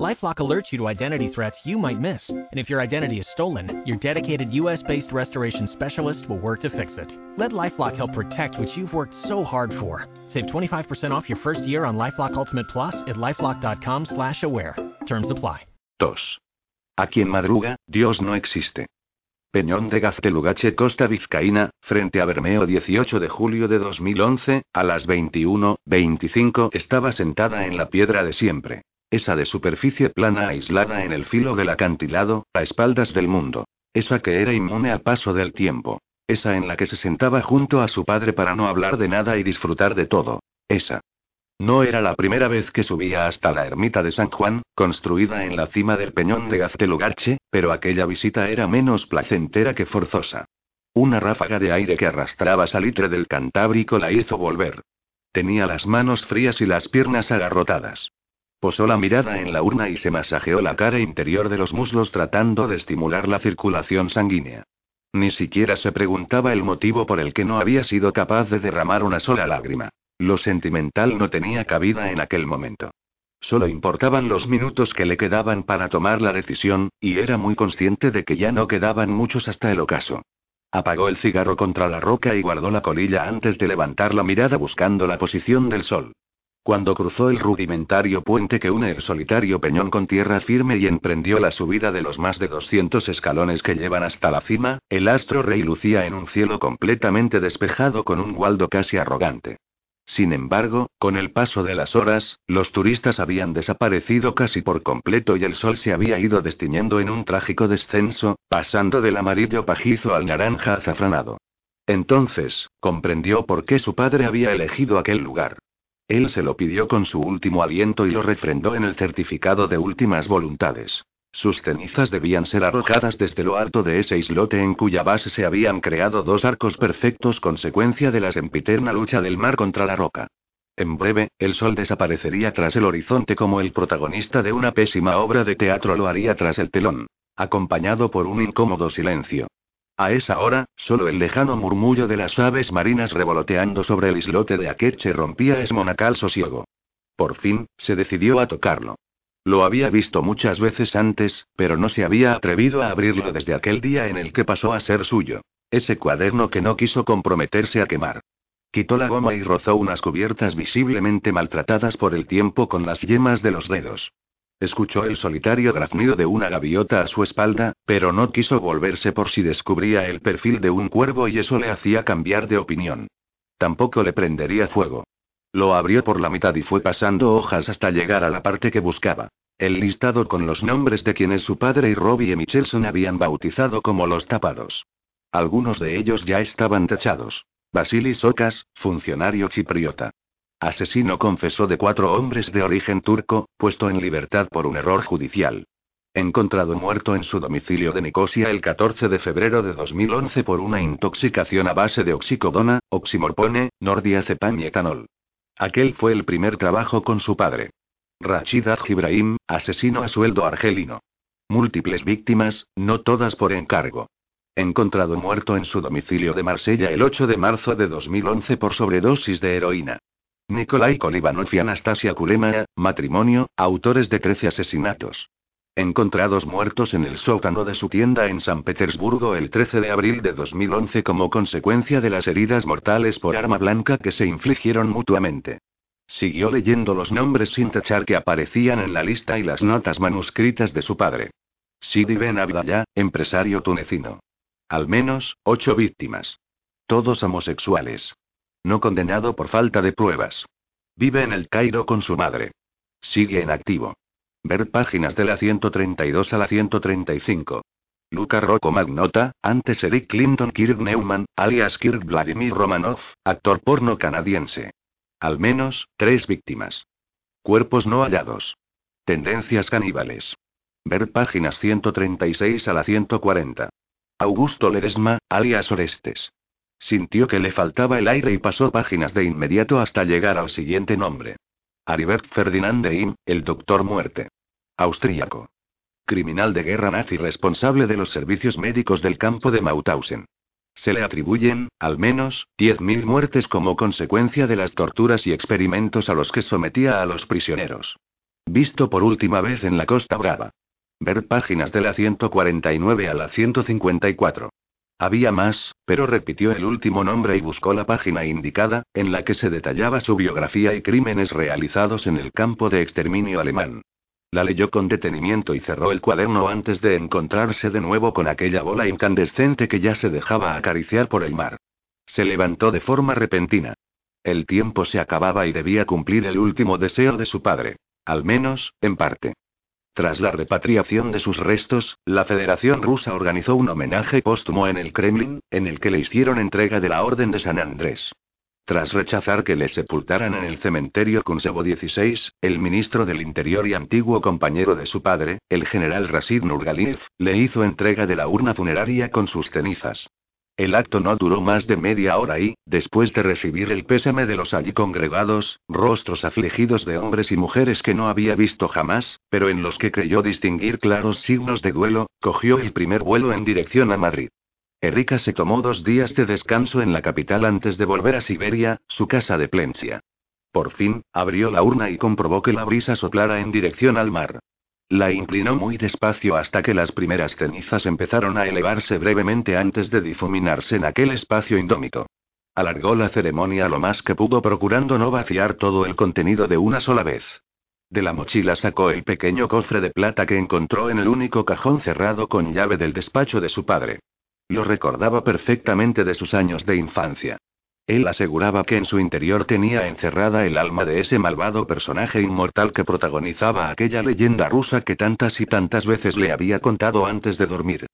Lifelock alerts you to identity threats you might miss, and if your identity is stolen, your dedicated US-based restoration specialist will work to fix it. Let LifeLock help protect what you've worked so hard for. Save 25% off your first year on LifeLock Ultimate Plus at lifelock.com/aware. Terms apply. 2. A quien madruga, Dios no existe. Peñón de Gaztelugache, Costa Vizcaína, frente a Bermeo 18 de julio de 2011, a las 21:25 estaba sentada en la piedra de siempre. Esa de superficie plana aislada en el filo del acantilado, a espaldas del mundo. Esa que era inmune al paso del tiempo. Esa en la que se sentaba junto a su padre para no hablar de nada y disfrutar de todo. Esa. No era la primera vez que subía hasta la ermita de San Juan, construida en la cima del peñón de Gaztelugache, pero aquella visita era menos placentera que forzosa. Una ráfaga de aire que arrastraba salitre del Cantábrico la hizo volver. Tenía las manos frías y las piernas agarrotadas. Posó la mirada en la urna y se masajeó la cara interior de los muslos tratando de estimular la circulación sanguínea. Ni siquiera se preguntaba el motivo por el que no había sido capaz de derramar una sola lágrima. Lo sentimental no tenía cabida en aquel momento. Solo importaban los minutos que le quedaban para tomar la decisión, y era muy consciente de que ya no quedaban muchos hasta el ocaso. Apagó el cigarro contra la roca y guardó la colilla antes de levantar la mirada buscando la posición del sol. Cuando cruzó el rudimentario puente que une el solitario peñón con tierra firme y emprendió la subida de los más de 200 escalones que llevan hasta la cima, el astro rey lucía en un cielo completamente despejado con un gualdo casi arrogante. Sin embargo, con el paso de las horas, los turistas habían desaparecido casi por completo y el sol se había ido destiñendo en un trágico descenso, pasando del amarillo pajizo al naranja azafranado. Entonces, comprendió por qué su padre había elegido aquel lugar. Él se lo pidió con su último aliento y lo refrendó en el certificado de últimas voluntades. Sus cenizas debían ser arrojadas desde lo alto de ese islote en cuya base se habían creado dos arcos perfectos consecuencia de la sempiterna lucha del mar contra la roca. En breve, el sol desaparecería tras el horizonte como el protagonista de una pésima obra de teatro lo haría tras el telón, acompañado por un incómodo silencio. A esa hora, solo el lejano murmullo de las aves marinas revoloteando sobre el islote de Akeche rompía ese monacal sosiego. Por fin, se decidió a tocarlo. Lo había visto muchas veces antes, pero no se había atrevido a abrirlo desde aquel día en el que pasó a ser suyo. Ese cuaderno que no quiso comprometerse a quemar. Quitó la goma y rozó unas cubiertas visiblemente maltratadas por el tiempo con las yemas de los dedos. Escuchó el solitario graznido de una gaviota a su espalda, pero no quiso volverse por si descubría el perfil de un cuervo y eso le hacía cambiar de opinión. Tampoco le prendería fuego. Lo abrió por la mitad y fue pasando hojas hasta llegar a la parte que buscaba. El listado con los nombres de quienes su padre y Robbie Michelson habían bautizado como los tapados. Algunos de ellos ya estaban tachados. Basilis Ocas, funcionario chipriota. Asesino confesó de cuatro hombres de origen turco, puesto en libertad por un error judicial. Encontrado muerto en su domicilio de Nicosia el 14 de febrero de 2011 por una intoxicación a base de oxicodona, oximorpone, nordiazepam y etanol. Aquel fue el primer trabajo con su padre. Rachid Ibrahim, asesino a sueldo argelino. Múltiples víctimas, no todas por encargo. Encontrado muerto en su domicilio de Marsella el 8 de marzo de 2011 por sobredosis de heroína. Nikolai Kolivanov y Anastasia Kulema, matrimonio, autores de 13 asesinatos. Encontrados muertos en el sótano de su tienda en San Petersburgo el 13 de abril de 2011 como consecuencia de las heridas mortales por arma blanca que se infligieron mutuamente. Siguió leyendo los nombres sin tachar que aparecían en la lista y las notas manuscritas de su padre. Sidi Ben Abdallah, empresario tunecino. Al menos, ocho víctimas. Todos homosexuales. No condenado por falta de pruebas. Vive en el Cairo con su madre. Sigue en activo. Ver páginas de la 132 a la 135. Luca Rocco Magnota, antes Eric Clinton Kirk Neumann, alias Kirk Vladimir Romanov, actor porno canadiense. Al menos, tres víctimas. Cuerpos no hallados. Tendencias caníbales. Ver páginas 136 a la 140. Augusto Ledesma, alias Orestes. Sintió que le faltaba el aire y pasó páginas de inmediato hasta llegar al siguiente nombre. Aribert Ferdinand de Im, el Doctor Muerte. Austríaco. criminal de guerra nazi responsable de los servicios médicos del campo de Mauthausen. Se le atribuyen, al menos, 10.000 muertes como consecuencia de las torturas y experimentos a los que sometía a los prisioneros. Visto por última vez en la Costa Brava. Ver páginas de la 149 a la 154. Había más, pero repitió el último nombre y buscó la página indicada, en la que se detallaba su biografía y crímenes realizados en el campo de exterminio alemán. La leyó con detenimiento y cerró el cuaderno antes de encontrarse de nuevo con aquella bola incandescente que ya se dejaba acariciar por el mar. Se levantó de forma repentina. El tiempo se acababa y debía cumplir el último deseo de su padre. Al menos, en parte. Tras la repatriación de sus restos, la Federación Rusa organizó un homenaje póstumo en el Kremlin, en el que le hicieron entrega de la Orden de San Andrés. Tras rechazar que le sepultaran en el cementerio Kunsevo 16, el ministro del Interior y antiguo compañero de su padre, el general Rasid Nurgaliev, le hizo entrega de la urna funeraria con sus cenizas. El acto no duró más de media hora y, después de recibir el pésame de los allí congregados, rostros afligidos de hombres y mujeres que no había visto jamás, pero en los que creyó distinguir claros signos de duelo, cogió el primer vuelo en dirección a Madrid. Erika se tomó dos días de descanso en la capital antes de volver a Siberia, su casa de Plencia. Por fin, abrió la urna y comprobó que la brisa soplara en dirección al mar. La inclinó muy despacio hasta que las primeras cenizas empezaron a elevarse brevemente antes de difuminarse en aquel espacio indómito. Alargó la ceremonia lo más que pudo procurando no vaciar todo el contenido de una sola vez. De la mochila sacó el pequeño cofre de plata que encontró en el único cajón cerrado con llave del despacho de su padre. Lo recordaba perfectamente de sus años de infancia. Él aseguraba que en su interior tenía encerrada el alma de ese malvado personaje inmortal que protagonizaba aquella leyenda rusa que tantas y tantas veces le había contado antes de dormir.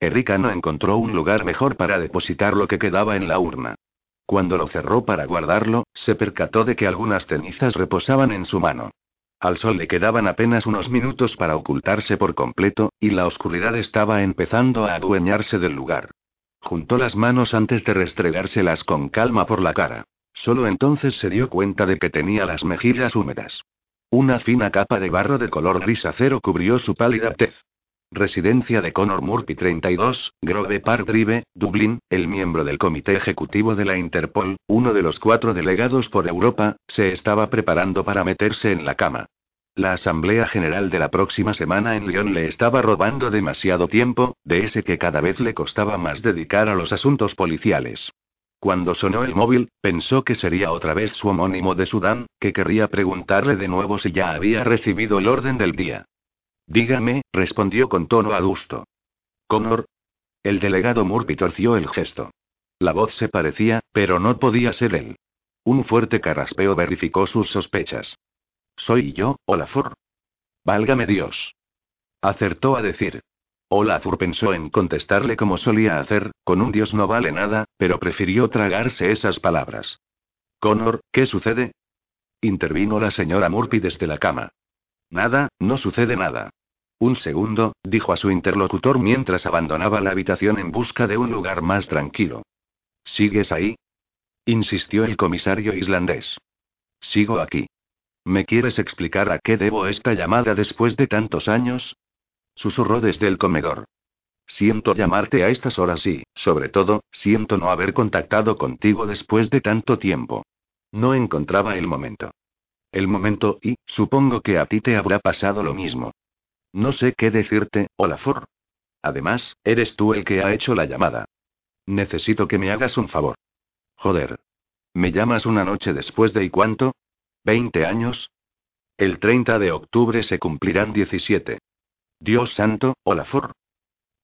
Erika no encontró un lugar mejor para depositar lo que quedaba en la urna. Cuando lo cerró para guardarlo, se percató de que algunas cenizas reposaban en su mano. Al sol le quedaban apenas unos minutos para ocultarse por completo, y la oscuridad estaba empezando a adueñarse del lugar. Juntó las manos antes de restregárselas con calma por la cara. Solo entonces se dio cuenta de que tenía las mejillas húmedas. Una fina capa de barro de color gris acero cubrió su pálida tez. Residencia de Conor Murphy 32, Grove Park Drive, Dublín, el miembro del comité ejecutivo de la Interpol, uno de los cuatro delegados por Europa, se estaba preparando para meterse en la cama. La Asamblea General de la próxima semana en Lyon le estaba robando demasiado tiempo, de ese que cada vez le costaba más dedicar a los asuntos policiales. Cuando sonó el móvil, pensó que sería otra vez su homónimo de Sudán, que querría preguntarle de nuevo si ya había recibido el orden del día. Dígame, respondió con tono adusto. Connor. El delegado Murphy torció el gesto. La voz se parecía, pero no podía ser él. Un fuerte carraspeo verificó sus sospechas. Soy yo, Olafur. Válgame Dios. Acertó a decir. Olafur pensó en contestarle como solía hacer, con un Dios no vale nada, pero prefirió tragarse esas palabras. Connor, ¿qué sucede? Intervino la señora Murphy desde la cama. Nada, no sucede nada. Un segundo, dijo a su interlocutor mientras abandonaba la habitación en busca de un lugar más tranquilo. ¿Sigues ahí? insistió el comisario islandés. Sigo aquí. ¿Me quieres explicar a qué debo esta llamada después de tantos años? Susurró desde el comedor. Siento llamarte a estas horas y, sobre todo, siento no haber contactado contigo después de tanto tiempo. No encontraba el momento. El momento, y, supongo que a ti te habrá pasado lo mismo. No sé qué decirte, Olafur. Además, eres tú el que ha hecho la llamada. Necesito que me hagas un favor. Joder. ¿Me llamas una noche después de y cuánto? ¿20 años? El 30 de octubre se cumplirán 17. Dios santo, Olafur.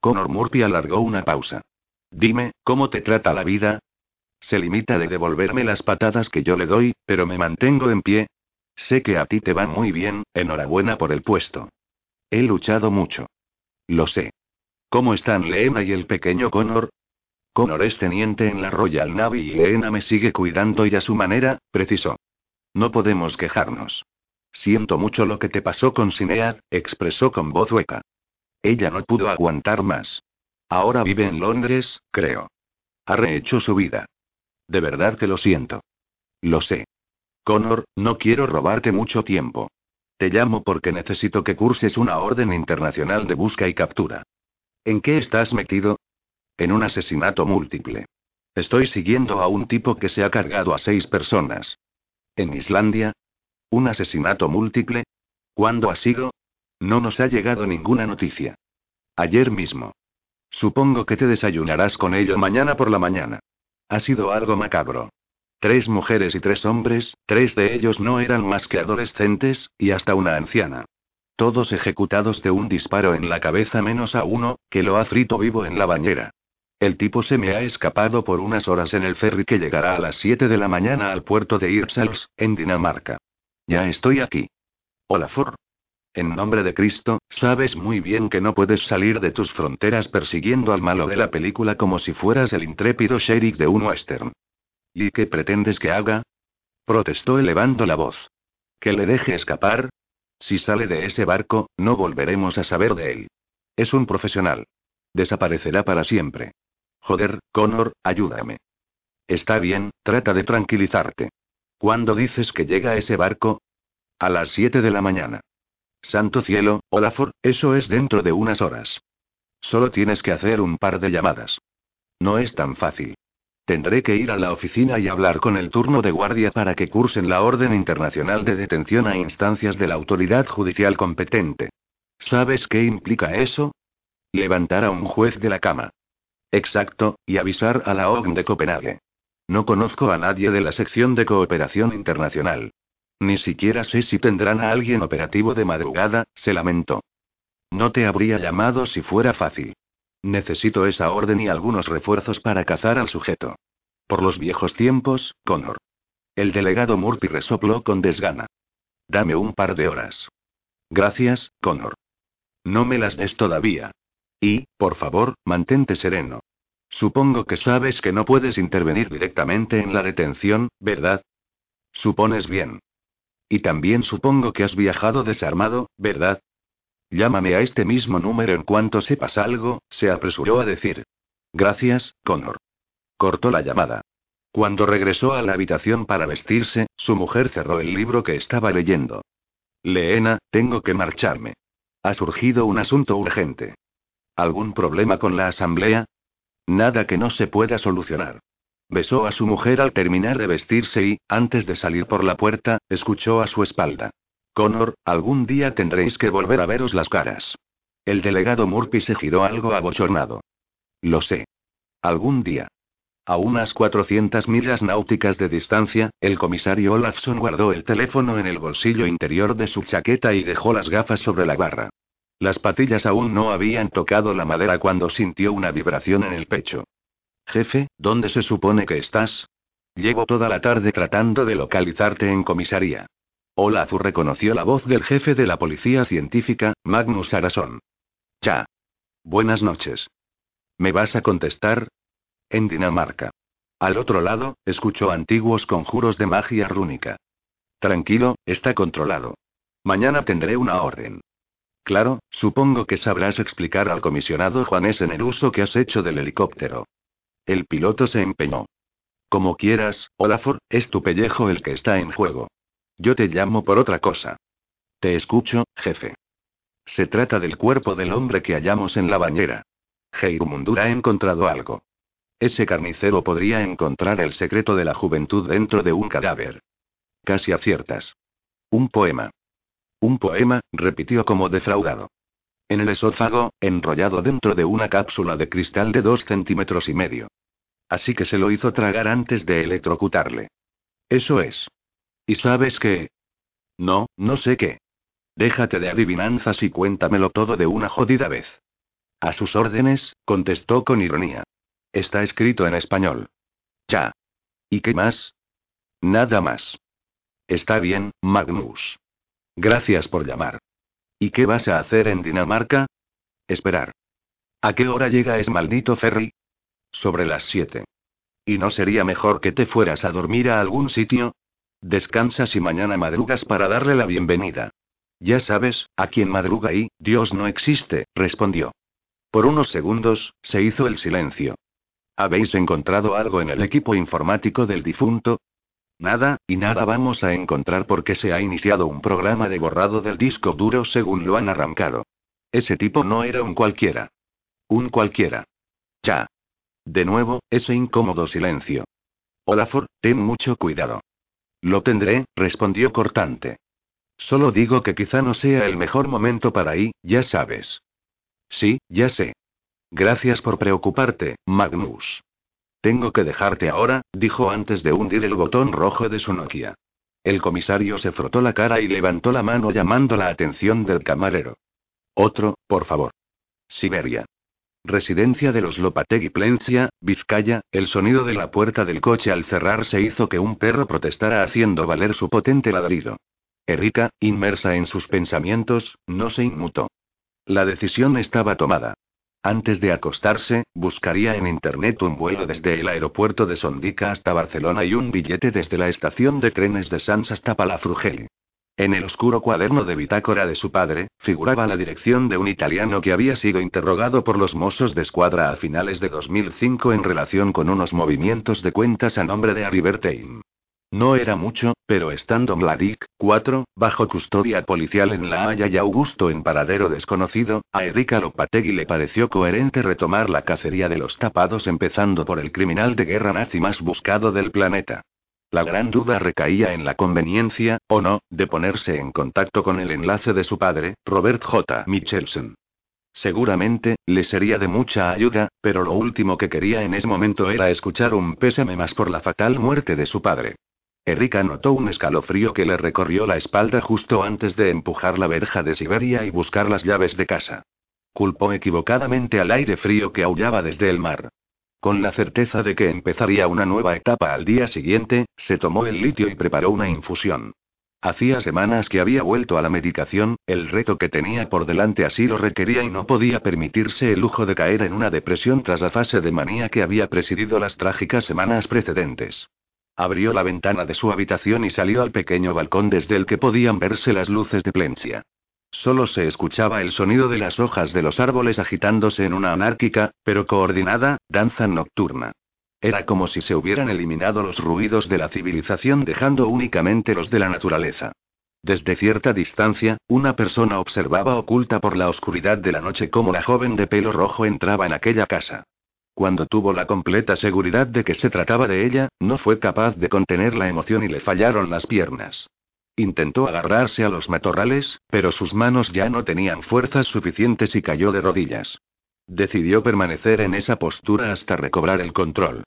Connor Murphy alargó una pausa. Dime, ¿cómo te trata la vida? Se limita de devolverme las patadas que yo le doy, pero me mantengo en pie. Sé que a ti te va muy bien, enhorabuena por el puesto. He luchado mucho. Lo sé. ¿Cómo están Leena y el pequeño Connor? Connor es teniente en la Royal Navy y Leena me sigue cuidando y a su manera, precisó. No podemos quejarnos. Siento mucho lo que te pasó con Sinead, expresó con voz hueca. Ella no pudo aguantar más. Ahora vive en Londres, creo. Ha rehecho su vida. De verdad que lo siento. Lo sé. Connor, no quiero robarte mucho tiempo. Te llamo porque necesito que curses una orden internacional de busca y captura. ¿En qué estás metido? En un asesinato múltiple. Estoy siguiendo a un tipo que se ha cargado a seis personas. ¿En Islandia? ¿Un asesinato múltiple? ¿Cuándo ha sido? No nos ha llegado ninguna noticia. Ayer mismo. Supongo que te desayunarás con ello mañana por la mañana. Ha sido algo macabro. Tres mujeres y tres hombres, tres de ellos no eran más que adolescentes, y hasta una anciana. Todos ejecutados de un disparo en la cabeza menos a uno, que lo ha frito vivo en la bañera. El tipo se me ha escapado por unas horas en el ferry que llegará a las 7 de la mañana al puerto de Hirtshals, en Dinamarca. Ya estoy aquí. Olafur. En nombre de Cristo, sabes muy bien que no puedes salir de tus fronteras persiguiendo al malo de la película como si fueras el intrépido sheriff de un western. ¿Y qué pretendes que haga? protestó elevando la voz. ¿Que le deje escapar? Si sale de ese barco, no volveremos a saber de él. Es un profesional. Desaparecerá para siempre. Joder, Connor, ayúdame. Está bien, trata de tranquilizarte. ¿Cuándo dices que llega ese barco? A las 7 de la mañana. Santo cielo, Olafur, eso es dentro de unas horas. Solo tienes que hacer un par de llamadas. No es tan fácil. Tendré que ir a la oficina y hablar con el turno de guardia para que cursen la orden internacional de detención a instancias de la autoridad judicial competente. ¿Sabes qué implica eso? Levantar a un juez de la cama. Exacto, y avisar a la OGN de Copenhague. No conozco a nadie de la sección de cooperación internacional. Ni siquiera sé si tendrán a alguien operativo de madrugada, se lamentó. No te habría llamado si fuera fácil. Necesito esa orden y algunos refuerzos para cazar al sujeto. Por los viejos tiempos, Connor. El delegado Murphy resopló con desgana. Dame un par de horas. Gracias, Connor. No me las des todavía. Y, por favor, mantente sereno. Supongo que sabes que no puedes intervenir directamente en la detención, ¿verdad? Supones bien. Y también supongo que has viajado desarmado, ¿verdad? Llámame a este mismo número en cuanto sepas algo, se apresuró a decir. Gracias, Connor. Cortó la llamada. Cuando regresó a la habitación para vestirse, su mujer cerró el libro que estaba leyendo. Leena, tengo que marcharme. Ha surgido un asunto urgente. ¿Algún problema con la asamblea? Nada que no se pueda solucionar. Besó a su mujer al terminar de vestirse y, antes de salir por la puerta, escuchó a su espalda. Connor, algún día tendréis que volver a veros las caras. El delegado Murphy se giró algo abochornado. Lo sé. Algún día. A unas 400 millas náuticas de distancia, el comisario Olafson guardó el teléfono en el bolsillo interior de su chaqueta y dejó las gafas sobre la barra. Las patillas aún no habían tocado la madera cuando sintió una vibración en el pecho. Jefe, ¿dónde se supone que estás? Llevo toda la tarde tratando de localizarte en comisaría. Olafur reconoció la voz del jefe de la policía científica, Magnus Arason. Ya. Buenas noches. ¿Me vas a contestar? En Dinamarca. Al otro lado, escuchó antiguos conjuros de magia rúnica. Tranquilo, está controlado. Mañana tendré una orden. Claro, supongo que sabrás explicar al comisionado Juanes en el uso que has hecho del helicóptero. El piloto se empeñó. Como quieras, Olafur, es tu pellejo el que está en juego. Yo te llamo por otra cosa. Te escucho, jefe. Se trata del cuerpo del hombre que hallamos en la bañera. Heirumundur ha encontrado algo. Ese carnicero podría encontrar el secreto de la juventud dentro de un cadáver. Casi aciertas. Un poema. Un poema, repitió como defraudado. En el esófago, enrollado dentro de una cápsula de cristal de dos centímetros y medio. Así que se lo hizo tragar antes de electrocutarle. Eso es. ¿Y sabes qué? No, no sé qué. Déjate de adivinanzas y cuéntamelo todo de una jodida vez. A sus órdenes, contestó con ironía. Está escrito en español. Ya. ¿Y qué más? Nada más. Está bien, Magnus. Gracias por llamar. ¿Y qué vas a hacer en Dinamarca? Esperar. ¿A qué hora llega ese maldito ferry? Sobre las siete. ¿Y no sería mejor que te fueras a dormir a algún sitio? Descansas y mañana madrugas para darle la bienvenida. Ya sabes, a quien madruga y, Dios no existe, respondió. Por unos segundos, se hizo el silencio. ¿Habéis encontrado algo en el equipo informático del difunto? Nada, y nada vamos a encontrar porque se ha iniciado un programa de borrado del disco duro según lo han arrancado. Ese tipo no era un cualquiera. Un cualquiera. Ya. De nuevo, ese incómodo silencio. Olafur, ten mucho cuidado. Lo tendré, respondió cortante. Solo digo que quizá no sea el mejor momento para ahí, ya sabes. Sí, ya sé. Gracias por preocuparte, Magnus. Tengo que dejarte ahora, dijo antes de hundir el botón rojo de su Nokia. El comisario se frotó la cara y levantó la mano llamando la atención del camarero. Otro, por favor. Siberia. Residencia de los Lopategui Plencia, Vizcaya, el sonido de la puerta del coche al cerrarse hizo que un perro protestara haciendo valer su potente ladrido. Erika, inmersa en sus pensamientos, no se inmutó. La decisión estaba tomada. Antes de acostarse, buscaría en internet un vuelo desde el aeropuerto de Sondica hasta Barcelona y un billete desde la estación de trenes de Sans hasta Palafrugell. En el oscuro cuaderno de bitácora de su padre, figuraba la dirección de un italiano que había sido interrogado por los Mossos de Escuadra a finales de 2005 en relación con unos movimientos de cuentas a nombre de Ari No era mucho, pero estando Mladic, 4, bajo custodia policial en La Haya y Augusto en paradero desconocido, a Erika Lopategui le pareció coherente retomar la cacería de los tapados empezando por el criminal de guerra nazi más buscado del planeta. La gran duda recaía en la conveniencia, o no, de ponerse en contacto con el enlace de su padre, Robert J. Michelson. Seguramente, le sería de mucha ayuda, pero lo último que quería en ese momento era escuchar un pésame más por la fatal muerte de su padre. Erika notó un escalofrío que le recorrió la espalda justo antes de empujar la verja de Siberia y buscar las llaves de casa. Culpó equivocadamente al aire frío que aullaba desde el mar. Con la certeza de que empezaría una nueva etapa al día siguiente, se tomó el litio y preparó una infusión. Hacía semanas que había vuelto a la medicación, el reto que tenía por delante así lo requería y no podía permitirse el lujo de caer en una depresión tras la fase de manía que había presidido las trágicas semanas precedentes. Abrió la ventana de su habitación y salió al pequeño balcón desde el que podían verse las luces de Plencia. Solo se escuchaba el sonido de las hojas de los árboles agitándose en una anárquica, pero coordinada, danza nocturna. Era como si se hubieran eliminado los ruidos de la civilización dejando únicamente los de la naturaleza. Desde cierta distancia, una persona observaba oculta por la oscuridad de la noche cómo la joven de pelo rojo entraba en aquella casa. Cuando tuvo la completa seguridad de que se trataba de ella, no fue capaz de contener la emoción y le fallaron las piernas. Intentó agarrarse a los matorrales, pero sus manos ya no tenían fuerzas suficientes y cayó de rodillas. Decidió permanecer en esa postura hasta recobrar el control.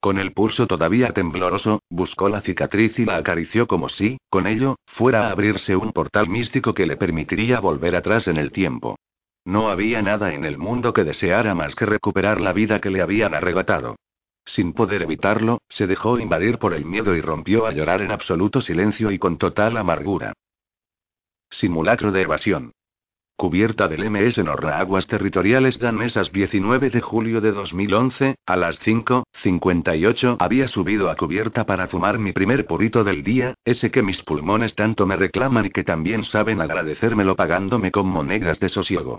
Con el pulso todavía tembloroso, buscó la cicatriz y la acarició como si, con ello, fuera a abrirse un portal místico que le permitiría volver atrás en el tiempo. No había nada en el mundo que deseara más que recuperar la vida que le habían arrebatado. Sin poder evitarlo, se dejó invadir por el miedo y rompió a llorar en absoluto silencio y con total amargura. Simulacro de evasión. Cubierta del MS Norra Aguas Territoriales Danesas 19 de julio de 2011, a las 5.58 había subido a cubierta para fumar mi primer purito del día, ese que mis pulmones tanto me reclaman y que también saben agradecérmelo pagándome con monedas de sosiego.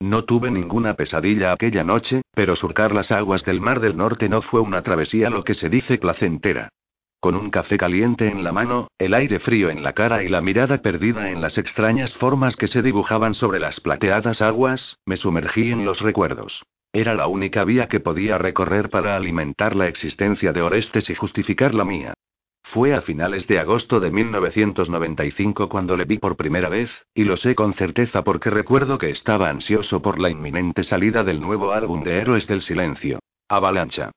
No tuve ninguna pesadilla aquella noche, pero surcar las aguas del Mar del Norte no fue una travesía lo que se dice placentera. Con un café caliente en la mano, el aire frío en la cara y la mirada perdida en las extrañas formas que se dibujaban sobre las plateadas aguas, me sumergí en los recuerdos. Era la única vía que podía recorrer para alimentar la existencia de Orestes y justificar la mía. Fue a finales de agosto de 1995 cuando le vi por primera vez, y lo sé con certeza porque recuerdo que estaba ansioso por la inminente salida del nuevo álbum de Héroes del Silencio. Avalancha.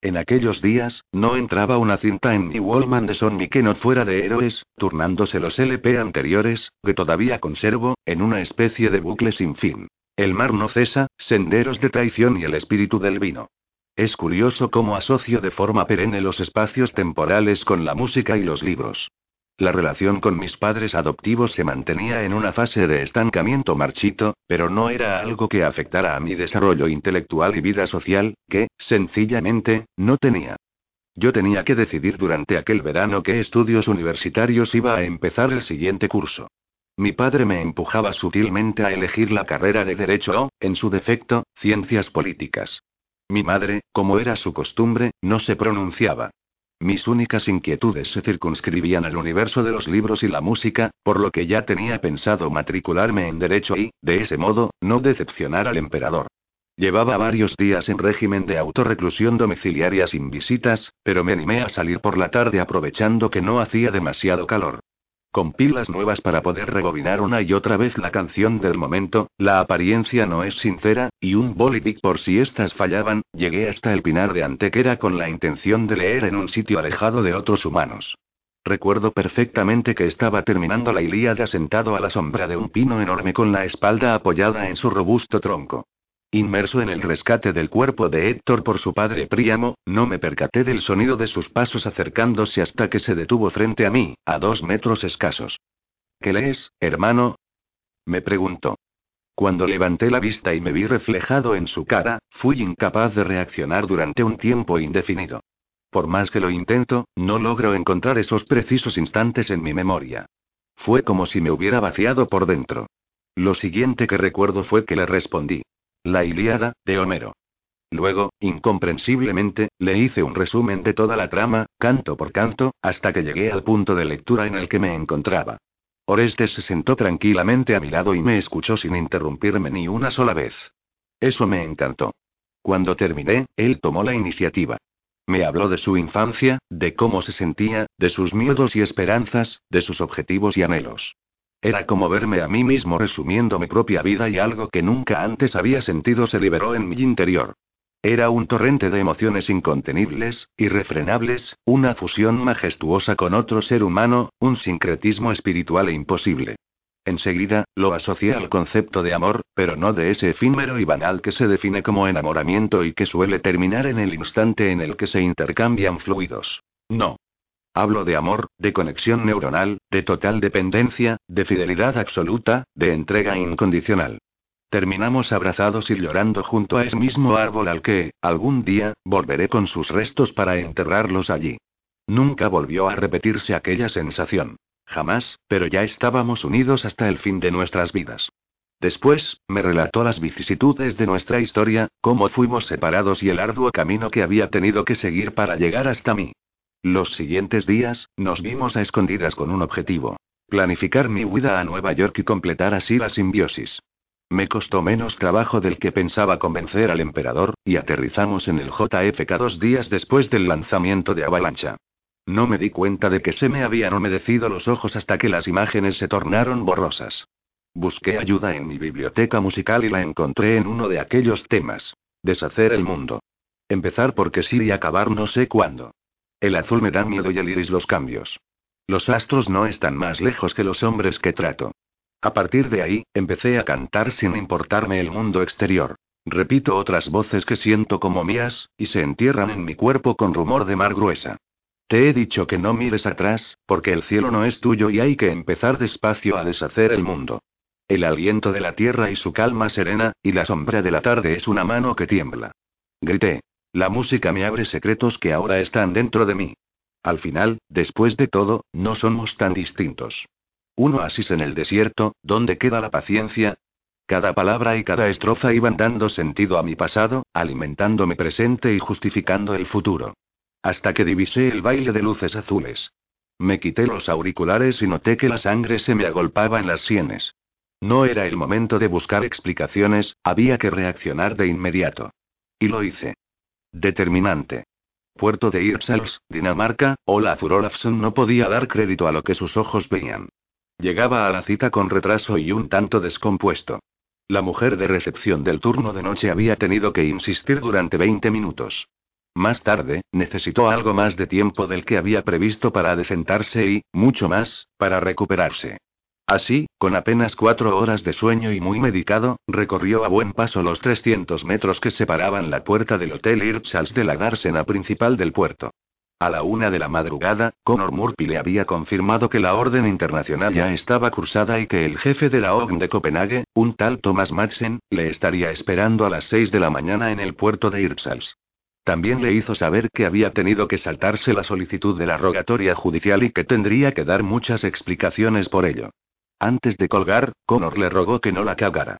En aquellos días, no entraba una cinta en mi Wallman de Sonny que no fuera de héroes, turnándose los LP anteriores, que todavía conservo, en una especie de bucle sin fin. El mar no cesa, senderos de traición y el espíritu del vino. Es curioso cómo asocio de forma perenne los espacios temporales con la música y los libros. La relación con mis padres adoptivos se mantenía en una fase de estancamiento marchito, pero no era algo que afectara a mi desarrollo intelectual y vida social, que, sencillamente, no tenía. Yo tenía que decidir durante aquel verano qué estudios universitarios iba a empezar el siguiente curso. Mi padre me empujaba sutilmente a elegir la carrera de Derecho o, en su defecto, Ciencias Políticas. Mi madre, como era su costumbre, no se pronunciaba. Mis únicas inquietudes se circunscribían al universo de los libros y la música, por lo que ya tenía pensado matricularme en Derecho y, de ese modo, no decepcionar al emperador. Llevaba varios días en régimen de autorreclusión domiciliaria sin visitas, pero me animé a salir por la tarde aprovechando que no hacía demasiado calor. Con pilas nuevas para poder rebobinar una y otra vez la canción del momento, la apariencia no es sincera, y un bolivic por si estas fallaban, llegué hasta el pinar de Antequera con la intención de leer en un sitio alejado de otros humanos. Recuerdo perfectamente que estaba terminando la Ilíada sentado a la sombra de un pino enorme con la espalda apoyada en su robusto tronco. Inmerso en el rescate del cuerpo de Héctor por su padre Príamo, no me percaté del sonido de sus pasos acercándose hasta que se detuvo frente a mí, a dos metros escasos. ¿Qué lees, hermano? Me preguntó. Cuando levanté la vista y me vi reflejado en su cara, fui incapaz de reaccionar durante un tiempo indefinido. Por más que lo intento, no logro encontrar esos precisos instantes en mi memoria. Fue como si me hubiera vaciado por dentro. Lo siguiente que recuerdo fue que le respondí. La Ilíada, de Homero. Luego, incomprensiblemente, le hice un resumen de toda la trama, canto por canto, hasta que llegué al punto de lectura en el que me encontraba. Orestes se sentó tranquilamente a mi lado y me escuchó sin interrumpirme ni una sola vez. Eso me encantó. Cuando terminé, él tomó la iniciativa. Me habló de su infancia, de cómo se sentía, de sus miedos y esperanzas, de sus objetivos y anhelos. Era como verme a mí mismo resumiendo mi propia vida y algo que nunca antes había sentido se liberó en mi interior. Era un torrente de emociones incontenibles, irrefrenables, una fusión majestuosa con otro ser humano, un sincretismo espiritual e imposible. Enseguida, lo asocié al concepto de amor, pero no de ese efímero y banal que se define como enamoramiento y que suele terminar en el instante en el que se intercambian fluidos. No. Hablo de amor, de conexión neuronal, de total dependencia, de fidelidad absoluta, de entrega incondicional. Terminamos abrazados y llorando junto a ese mismo árbol al que, algún día, volveré con sus restos para enterrarlos allí. Nunca volvió a repetirse aquella sensación. Jamás, pero ya estábamos unidos hasta el fin de nuestras vidas. Después, me relató las vicisitudes de nuestra historia, cómo fuimos separados y el arduo camino que había tenido que seguir para llegar hasta mí. Los siguientes días, nos vimos a escondidas con un objetivo. Planificar mi huida a Nueva York y completar así la simbiosis. Me costó menos trabajo del que pensaba convencer al emperador, y aterrizamos en el JFK dos días después del lanzamiento de Avalancha. No me di cuenta de que se me habían humedecido los ojos hasta que las imágenes se tornaron borrosas. Busqué ayuda en mi biblioteca musical y la encontré en uno de aquellos temas. Deshacer el mundo. Empezar porque sí y acabar no sé cuándo. El azul me da miedo y el iris los cambios. Los astros no están más lejos que los hombres que trato. A partir de ahí, empecé a cantar sin importarme el mundo exterior. Repito otras voces que siento como mías, y se entierran en mi cuerpo con rumor de mar gruesa. Te he dicho que no mires atrás, porque el cielo no es tuyo y hay que empezar despacio a deshacer el mundo. El aliento de la tierra y su calma serena, y la sombra de la tarde es una mano que tiembla. Grité. La música me abre secretos que ahora están dentro de mí. Al final, después de todo, no somos tan distintos. Un oasis en el desierto, ¿dónde queda la paciencia? Cada palabra y cada estrofa iban dando sentido a mi pasado, alimentando mi presente y justificando el futuro. Hasta que divisé el baile de luces azules. Me quité los auriculares y noté que la sangre se me agolpaba en las sienes. No era el momento de buscar explicaciones, había que reaccionar de inmediato. Y lo hice. Determinante. Puerto de Irsals, Dinamarca, Olaf Olafsson no podía dar crédito a lo que sus ojos veían. Llegaba a la cita con retraso y un tanto descompuesto. La mujer de recepción del turno de noche había tenido que insistir durante 20 minutos. Más tarde, necesitó algo más de tiempo del que había previsto para decentarse y, mucho más, para recuperarse. Así, con apenas cuatro horas de sueño y muy medicado, recorrió a buen paso los 300 metros que separaban la puerta del Hotel Hirtshals de la dársena principal del puerto. A la una de la madrugada, Conor Murphy le había confirmado que la orden internacional ya estaba cursada y que el jefe de la OGM de Copenhague, un tal Thomas Madsen, le estaría esperando a las seis de la mañana en el puerto de Hirtshals. También le hizo saber que había tenido que saltarse la solicitud de la rogatoria judicial y que tendría que dar muchas explicaciones por ello. Antes de colgar, Connor le rogó que no la cagara.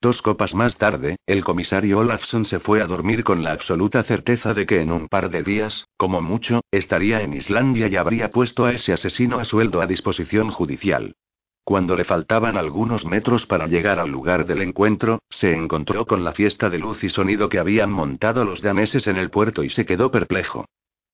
Dos copas más tarde, el comisario Olafson se fue a dormir con la absoluta certeza de que en un par de días, como mucho, estaría en Islandia y habría puesto a ese asesino a sueldo a disposición judicial. Cuando le faltaban algunos metros para llegar al lugar del encuentro, se encontró con la fiesta de luz y sonido que habían montado los daneses en el puerto y se quedó perplejo.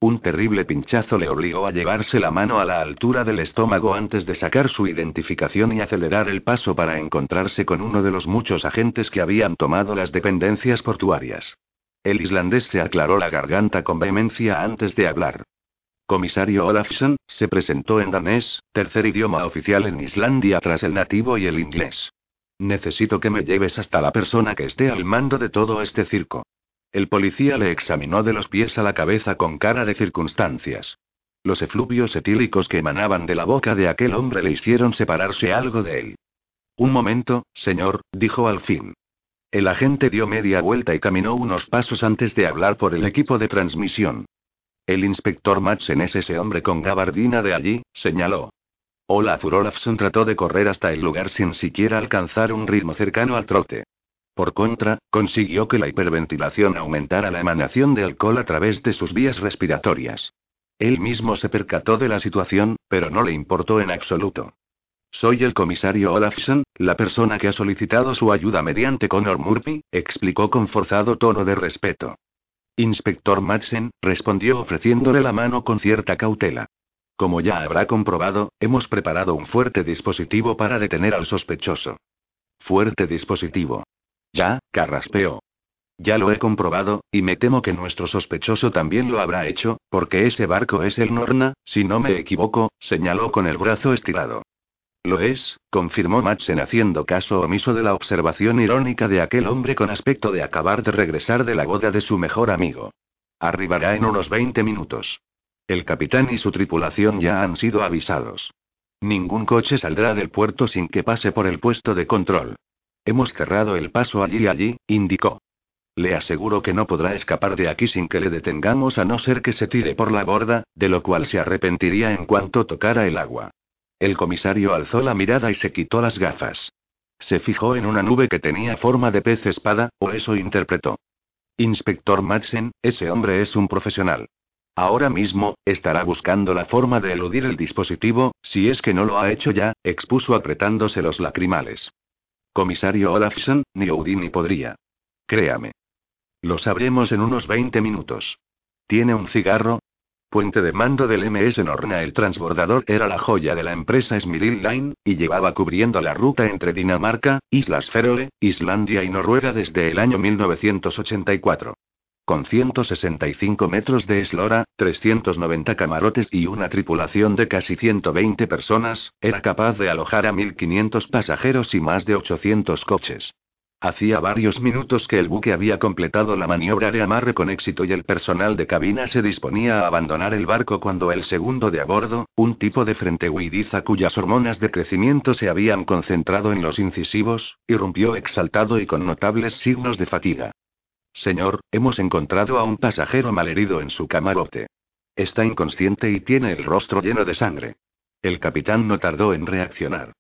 Un terrible pinchazo le obligó a llevarse la mano a la altura del estómago antes de sacar su identificación y acelerar el paso para encontrarse con uno de los muchos agentes que habían tomado las dependencias portuarias. El islandés se aclaró la garganta con vehemencia antes de hablar. Comisario Olafsson, se presentó en danés, tercer idioma oficial en Islandia tras el nativo y el inglés. Necesito que me lleves hasta la persona que esté al mando de todo este circo. El policía le examinó de los pies a la cabeza con cara de circunstancias. Los efluvios etílicos que emanaban de la boca de aquel hombre le hicieron separarse algo de él. Un momento, señor, dijo al fin. El agente dio media vuelta y caminó unos pasos antes de hablar por el equipo de transmisión. El inspector Madsen es ese hombre con gabardina de allí, señaló. Olafur Olafson trató de correr hasta el lugar sin siquiera alcanzar un ritmo cercano al trote. Por contra, consiguió que la hiperventilación aumentara la emanación de alcohol a través de sus vías respiratorias. Él mismo se percató de la situación, pero no le importó en absoluto. Soy el comisario Olafson, la persona que ha solicitado su ayuda mediante Connor Murphy, explicó con forzado tono de respeto. Inspector Madsen, respondió ofreciéndole la mano con cierta cautela. Como ya habrá comprobado, hemos preparado un fuerte dispositivo para detener al sospechoso. Fuerte dispositivo. Ya, carraspeó. Ya lo he comprobado, y me temo que nuestro sospechoso también lo habrá hecho, porque ese barco es el Norna, si no me equivoco, señaló con el brazo estirado. Lo es, confirmó Madsen haciendo caso omiso de la observación irónica de aquel hombre con aspecto de acabar de regresar de la boda de su mejor amigo. Arribará en unos 20 minutos. El capitán y su tripulación ya han sido avisados. Ningún coche saldrá del puerto sin que pase por el puesto de control. Hemos cerrado el paso allí y allí, indicó. Le aseguro que no podrá escapar de aquí sin que le detengamos a no ser que se tire por la borda, de lo cual se arrepentiría en cuanto tocara el agua. El comisario alzó la mirada y se quitó las gafas. Se fijó en una nube que tenía forma de pez espada, o eso interpretó. Inspector Madsen, ese hombre es un profesional. Ahora mismo, estará buscando la forma de eludir el dispositivo, si es que no lo ha hecho ya, expuso apretándose los lacrimales. Comisario Olafson, ni Houdini podría. Créame. Lo sabremos en unos 20 minutos. ¿Tiene un cigarro? Puente de mando del MS Norna. El transbordador era la joya de la empresa Smyril Line, y llevaba cubriendo la ruta entre Dinamarca, Islas Feroe, Islandia y Noruega desde el año 1984. Con 165 metros de eslora, 390 camarotes y una tripulación de casi 120 personas, era capaz de alojar a 1.500 pasajeros y más de 800 coches. Hacía varios minutos que el buque había completado la maniobra de amarre con éxito y el personal de cabina se disponía a abandonar el barco cuando el segundo de a bordo, un tipo de frente huidiza cuyas hormonas de crecimiento se habían concentrado en los incisivos, irrumpió exaltado y con notables signos de fatiga. Señor, hemos encontrado a un pasajero malherido en su camarote. Está inconsciente y tiene el rostro lleno de sangre. El capitán no tardó en reaccionar.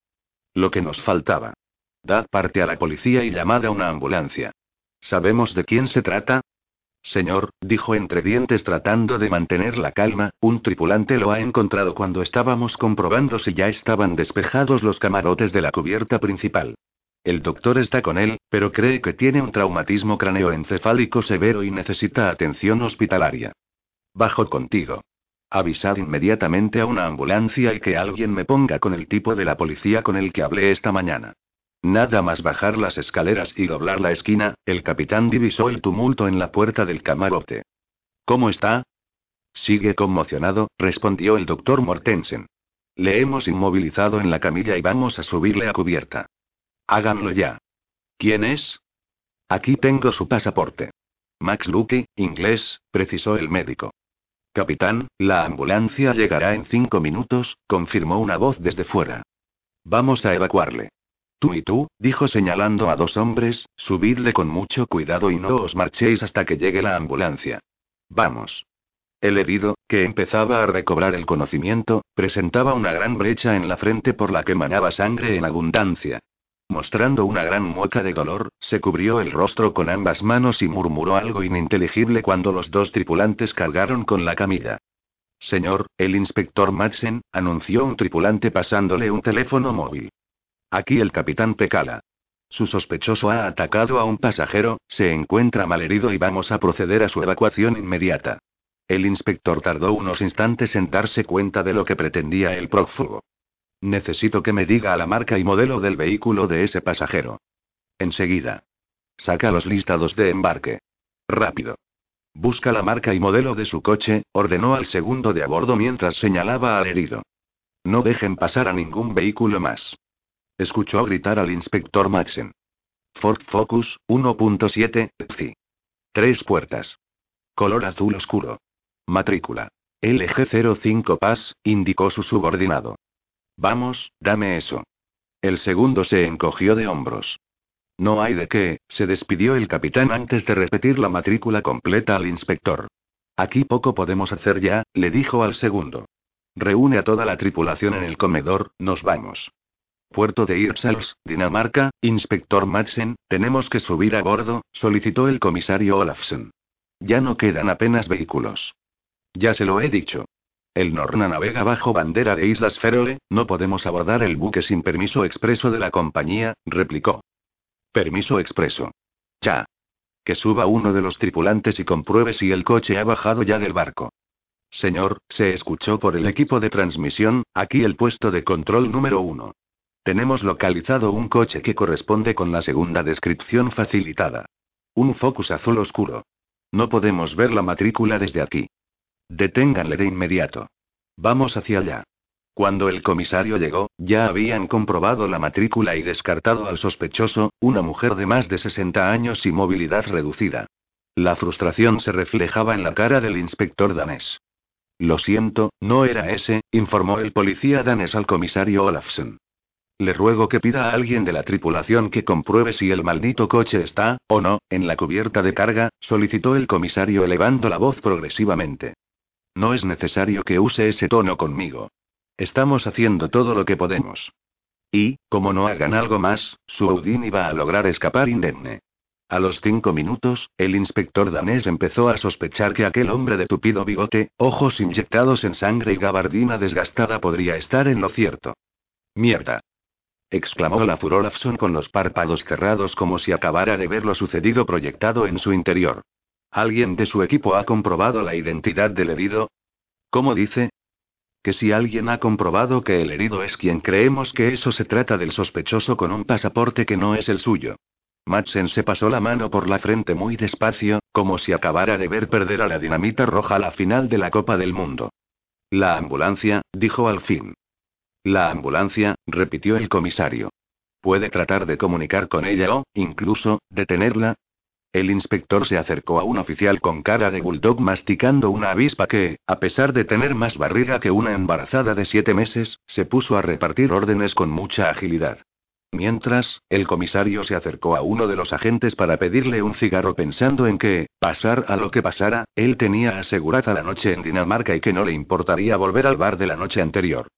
Lo que nos faltaba. Dad parte a la policía y llamad a una ambulancia. ¿Sabemos de quién se trata? Señor, dijo entre dientes tratando de mantener la calma, un tripulante lo ha encontrado cuando estábamos comprobando si ya estaban despejados los camarotes de la cubierta principal. El doctor está con él, pero cree que tiene un traumatismo craneoencefálico severo y necesita atención hospitalaria. Bajo contigo. Avisad inmediatamente a una ambulancia y que alguien me ponga con el tipo de la policía con el que hablé esta mañana. Nada más bajar las escaleras y doblar la esquina, el capitán divisó el tumulto en la puerta del camarote. ¿Cómo está? Sigue conmocionado, respondió el doctor Mortensen. Le hemos inmovilizado en la camilla y vamos a subirle a cubierta. Háganlo ya. ¿Quién es? Aquí tengo su pasaporte. Max Lucky, inglés, precisó el médico. Capitán, la ambulancia llegará en cinco minutos, confirmó una voz desde fuera. Vamos a evacuarle. Tú y tú, dijo señalando a dos hombres, subidle con mucho cuidado y no os marchéis hasta que llegue la ambulancia. Vamos. El herido, que empezaba a recobrar el conocimiento, presentaba una gran brecha en la frente por la que manaba sangre en abundancia. Mostrando una gran mueca de dolor, se cubrió el rostro con ambas manos y murmuró algo ininteligible cuando los dos tripulantes cargaron con la camilla. Señor, el inspector Madsen, anunció un tripulante pasándole un teléfono móvil. Aquí el capitán Pecala. Su sospechoso ha atacado a un pasajero, se encuentra malherido y vamos a proceder a su evacuación inmediata. El inspector tardó unos instantes en darse cuenta de lo que pretendía el prófugo. Necesito que me diga la marca y modelo del vehículo de ese pasajero. Enseguida. Saca los listados de embarque. Rápido. Busca la marca y modelo de su coche, ordenó al segundo de a bordo mientras señalaba al herido. No dejen pasar a ningún vehículo más. Escuchó gritar al inspector Maxen. Ford Focus, 1.7, PFI. Tres puertas. Color azul oscuro. Matrícula. LG05 PAS, indicó su subordinado. Vamos, dame eso. El segundo se encogió de hombros. No hay de qué, se despidió el capitán antes de repetir la matrícula completa al inspector. Aquí poco podemos hacer ya, le dijo al segundo. Reúne a toda la tripulación en el comedor, nos vamos. Puerto de Irsals, Dinamarca, inspector Madsen, tenemos que subir a bordo, solicitó el comisario Olafsen. Ya no quedan apenas vehículos. Ya se lo he dicho. El Norna navega bajo bandera de Islas Feroe, no podemos abordar el buque sin permiso expreso de la compañía, replicó. Permiso expreso. Ya. Que suba uno de los tripulantes y compruebe si el coche ha bajado ya del barco. Señor, se escuchó por el equipo de transmisión, aquí el puesto de control número uno. Tenemos localizado un coche que corresponde con la segunda descripción facilitada. Un Focus azul oscuro. No podemos ver la matrícula desde aquí. Deténganle de inmediato. Vamos hacia allá. Cuando el comisario llegó, ya habían comprobado la matrícula y descartado al sospechoso, una mujer de más de 60 años y movilidad reducida. La frustración se reflejaba en la cara del inspector danés. Lo siento, no era ese, informó el policía danés al comisario Olafsen. Le ruego que pida a alguien de la tripulación que compruebe si el maldito coche está, o no, en la cubierta de carga, solicitó el comisario elevando la voz progresivamente. No es necesario que use ese tono conmigo. Estamos haciendo todo lo que podemos. Y, como no hagan algo más, su Audin iba a lograr escapar indemne. A los cinco minutos, el inspector danés empezó a sospechar que aquel hombre de tupido bigote, ojos inyectados en sangre y gabardina desgastada podría estar en lo cierto. Mierda. exclamó la Furolafson con los párpados cerrados como si acabara de ver lo sucedido proyectado en su interior. ¿Alguien de su equipo ha comprobado la identidad del herido? ¿Cómo dice? Que si alguien ha comprobado que el herido es quien creemos que eso se trata del sospechoso con un pasaporte que no es el suyo. Madsen se pasó la mano por la frente muy despacio, como si acabara de ver perder a la dinamita roja la final de la Copa del Mundo. La ambulancia, dijo al fin. La ambulancia, repitió el comisario. ¿Puede tratar de comunicar con ella o, incluso, detenerla? El inspector se acercó a un oficial con cara de bulldog masticando una avispa que, a pesar de tener más barriga que una embarazada de siete meses, se puso a repartir órdenes con mucha agilidad. Mientras, el comisario se acercó a uno de los agentes para pedirle un cigarro pensando en que, pasar a lo que pasara, él tenía asegurada la noche en Dinamarca y que no le importaría volver al bar de la noche anterior.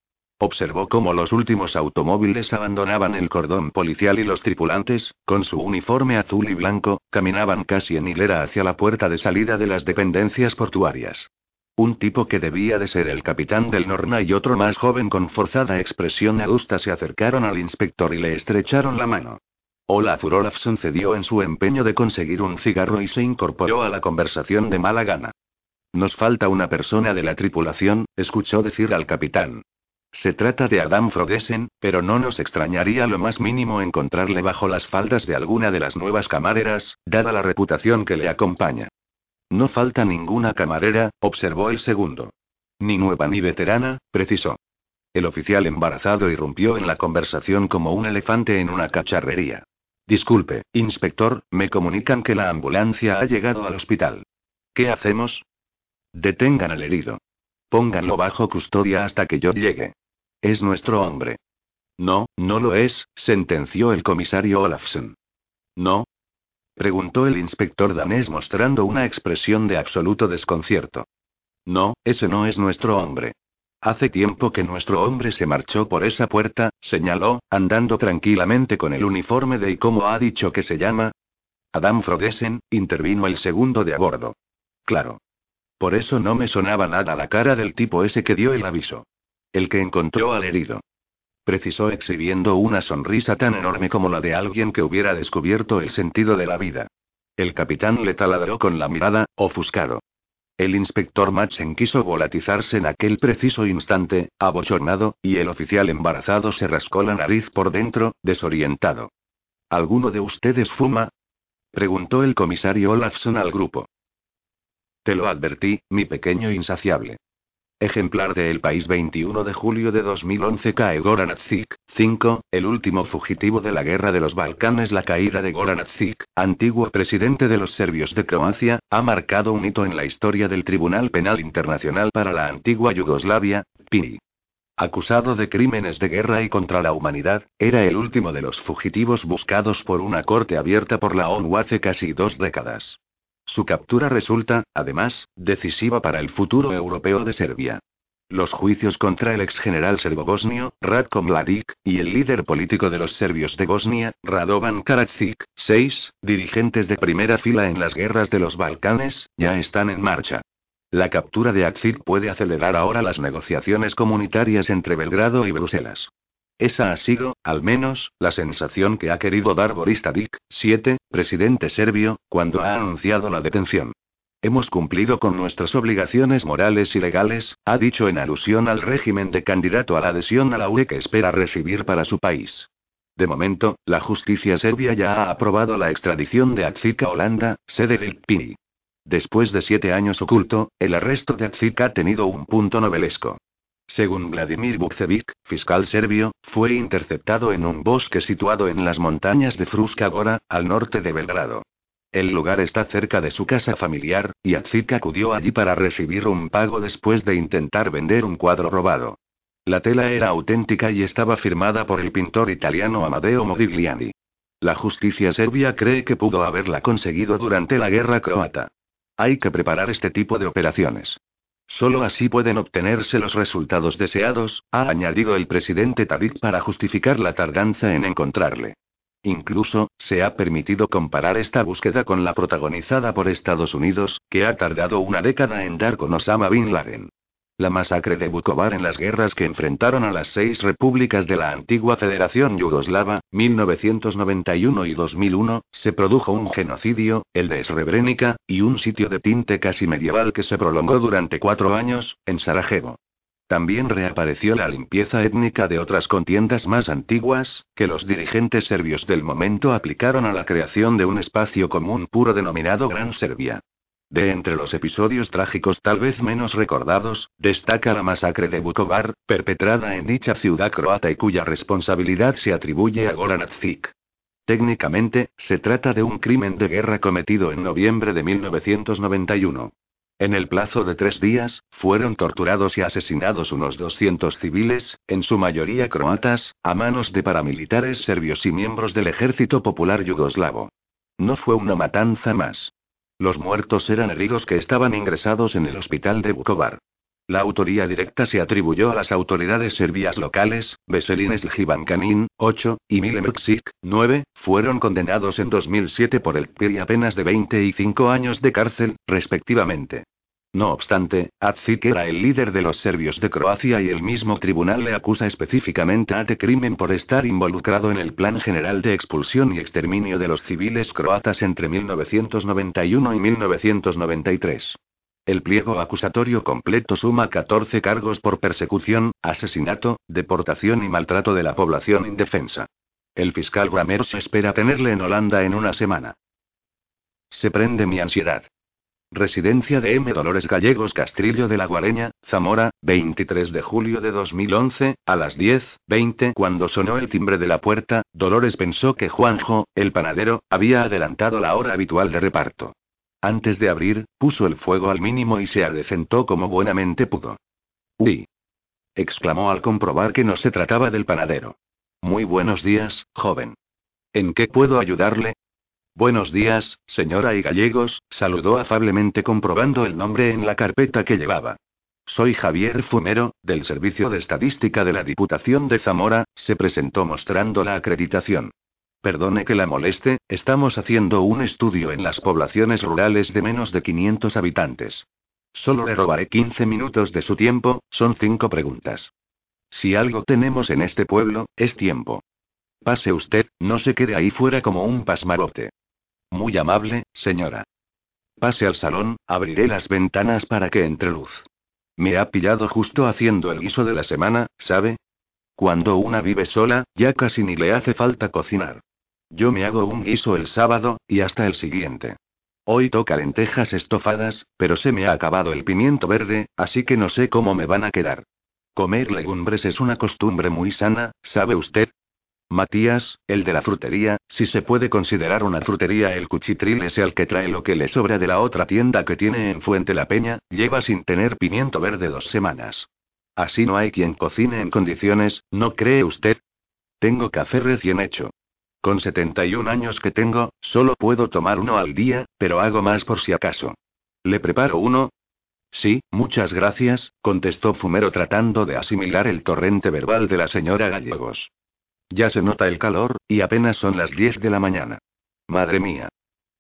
Observó cómo los últimos automóviles abandonaban el cordón policial y los tripulantes, con su uniforme azul y blanco, caminaban casi en hilera hacia la puerta de salida de las dependencias portuarias. Un tipo que debía de ser el capitán del Norna y otro más joven con forzada expresión adusta se acercaron al inspector y le estrecharon la mano. Olaf Olafson cedió en su empeño de conseguir un cigarro y se incorporó a la conversación de mala gana. Nos falta una persona de la tripulación, escuchó decir al capitán. Se trata de Adam Frodesen, pero no nos extrañaría lo más mínimo encontrarle bajo las faldas de alguna de las nuevas camareras, dada la reputación que le acompaña. No falta ninguna camarera, observó el segundo. Ni nueva ni veterana, precisó. El oficial embarazado irrumpió en la conversación como un elefante en una cacharrería. Disculpe, inspector, me comunican que la ambulancia ha llegado al hospital. ¿Qué hacemos? Detengan al herido. Pónganlo bajo custodia hasta que yo llegue. Es nuestro hombre. No, no lo es, sentenció el comisario Olafsen. ¿No? preguntó el inspector danés mostrando una expresión de absoluto desconcierto. No, ese no es nuestro hombre. Hace tiempo que nuestro hombre se marchó por esa puerta, señaló, andando tranquilamente con el uniforme de ¿y cómo ha dicho que se llama? Adam Frodesen, intervino el segundo de a bordo. Claro. Por eso no me sonaba nada la cara del tipo ese que dio el aviso. El que encontró al herido. Precisó exhibiendo una sonrisa tan enorme como la de alguien que hubiera descubierto el sentido de la vida. El capitán le taladró con la mirada, ofuscado. El inspector Madsen quiso volatizarse en aquel preciso instante, abochornado, y el oficial embarazado se rascó la nariz por dentro, desorientado. ¿Alguno de ustedes fuma? preguntó el comisario Olafson al grupo. Te lo advertí, mi pequeño insaciable. Ejemplar de El País 21 de julio de 2011 cae Goran 5, el último fugitivo de la guerra de los Balcanes. La caída de Goran antiguo presidente de los serbios de Croacia, ha marcado un hito en la historia del Tribunal Penal Internacional para la antigua Yugoslavia, PINI. Acusado de crímenes de guerra y contra la humanidad, era el último de los fugitivos buscados por una corte abierta por la ONU hace casi dos décadas. Su captura resulta, además, decisiva para el futuro europeo de Serbia. Los juicios contra el ex general serbo-bosnio, Ratko Mladic, y el líder político de los serbios de Bosnia, Radovan Karadzic, seis, dirigentes de primera fila en las guerras de los Balcanes, ya están en marcha. La captura de Akzik puede acelerar ahora las negociaciones comunitarias entre Belgrado y Bruselas. Esa ha sido, al menos, la sensación que ha querido dar Boris Tadic, 7, presidente serbio, cuando ha anunciado la detención. Hemos cumplido con nuestras obligaciones morales y legales, ha dicho en alusión al régimen de candidato a la adhesión a la UE que espera recibir para su país. De momento, la justicia serbia ya ha aprobado la extradición de Akzik a Holanda, sede del PINI. Después de siete años oculto, el arresto de Akzik ha tenido un punto novelesco. Según Vladimir Bukcevic, fiscal serbio, fue interceptado en un bosque situado en las montañas de Fruska Gora, al norte de Belgrado. El lugar está cerca de su casa familiar, y Atzik acudió allí para recibir un pago después de intentar vender un cuadro robado. La tela era auténtica y estaba firmada por el pintor italiano Amadeo Modigliani. La justicia serbia cree que pudo haberla conseguido durante la guerra croata. Hay que preparar este tipo de operaciones. Solo así pueden obtenerse los resultados deseados, ha añadido el presidente Tadic para justificar la tardanza en encontrarle. Incluso, se ha permitido comparar esta búsqueda con la protagonizada por Estados Unidos, que ha tardado una década en dar con Osama Bin Laden. La masacre de Bukovar en las guerras que enfrentaron a las seis repúblicas de la antigua Federación Yugoslava, 1991 y 2001, se produjo un genocidio, el de Srebrenica, y un sitio de tinte casi medieval que se prolongó durante cuatro años, en Sarajevo. También reapareció la limpieza étnica de otras contiendas más antiguas, que los dirigentes serbios del momento aplicaron a la creación de un espacio común puro denominado Gran Serbia. De entre los episodios trágicos tal vez menos recordados, destaca la masacre de Vukovar, perpetrada en dicha ciudad croata y cuya responsabilidad se atribuye a Goran Adzic. Técnicamente, se trata de un crimen de guerra cometido en noviembre de 1991. En el plazo de tres días, fueron torturados y asesinados unos 200 civiles, en su mayoría croatas, a manos de paramilitares serbios y miembros del Ejército Popular Yugoslavo. No fue una matanza más. Los muertos eran heridos que estaban ingresados en el hospital de Vukovar. La autoría directa se atribuyó a las autoridades serbias locales, Veselin Sljivankanin, 8, y Mile 9, fueron condenados en 2007 por el PIR y apenas de 20 y 5 años de cárcel, respectivamente. No obstante, Atzik era el líder de los serbios de Croacia y el mismo tribunal le acusa específicamente a crimen por estar involucrado en el plan general de expulsión y exterminio de los civiles croatas entre 1991 y 1993. El pliego acusatorio completo suma 14 cargos por persecución, asesinato, deportación y maltrato de la población indefensa. El fiscal se espera tenerle en Holanda en una semana. Se prende mi ansiedad. Residencia de M. Dolores Gallegos Castrillo de la Guareña, Zamora, 23 de julio de 2011, a las 10.20. Cuando sonó el timbre de la puerta, Dolores pensó que Juanjo, el panadero, había adelantado la hora habitual de reparto. Antes de abrir, puso el fuego al mínimo y se adecentó como buenamente pudo. ¡Uy! exclamó al comprobar que no se trataba del panadero. Muy buenos días, joven. ¿En qué puedo ayudarle? Buenos días, señora y gallegos, saludó afablemente comprobando el nombre en la carpeta que llevaba. soy Javier Fumero, del Servicio de Estadística de la Diputación de Zamora, se presentó mostrando la acreditación. Perdone que la moleste, estamos haciendo un estudio en las poblaciones rurales de menos de 500 habitantes. Solo le robaré 15 minutos de su tiempo, son cinco preguntas. Si algo tenemos en este pueblo, es tiempo. Pase usted, no se quede ahí fuera como un pasmarote. Muy amable, señora. Pase al salón, abriré las ventanas para que entre luz. Me ha pillado justo haciendo el guiso de la semana, ¿sabe? Cuando una vive sola, ya casi ni le hace falta cocinar. Yo me hago un guiso el sábado, y hasta el siguiente. Hoy toca lentejas estofadas, pero se me ha acabado el pimiento verde, así que no sé cómo me van a quedar. Comer legumbres es una costumbre muy sana, ¿sabe usted? Matías, el de la frutería, si se puede considerar una frutería el cuchitril ese al que trae lo que le sobra de la otra tienda que tiene en Fuente la Peña, lleva sin tener pimiento verde dos semanas. Así no hay quien cocine en condiciones, ¿no cree usted? Tengo café recién hecho. Con 71 años que tengo, solo puedo tomar uno al día, pero hago más por si acaso. ¿Le preparo uno? Sí, muchas gracias, contestó Fumero tratando de asimilar el torrente verbal de la señora Gallegos. Ya se nota el calor, y apenas son las 10 de la mañana. Madre mía.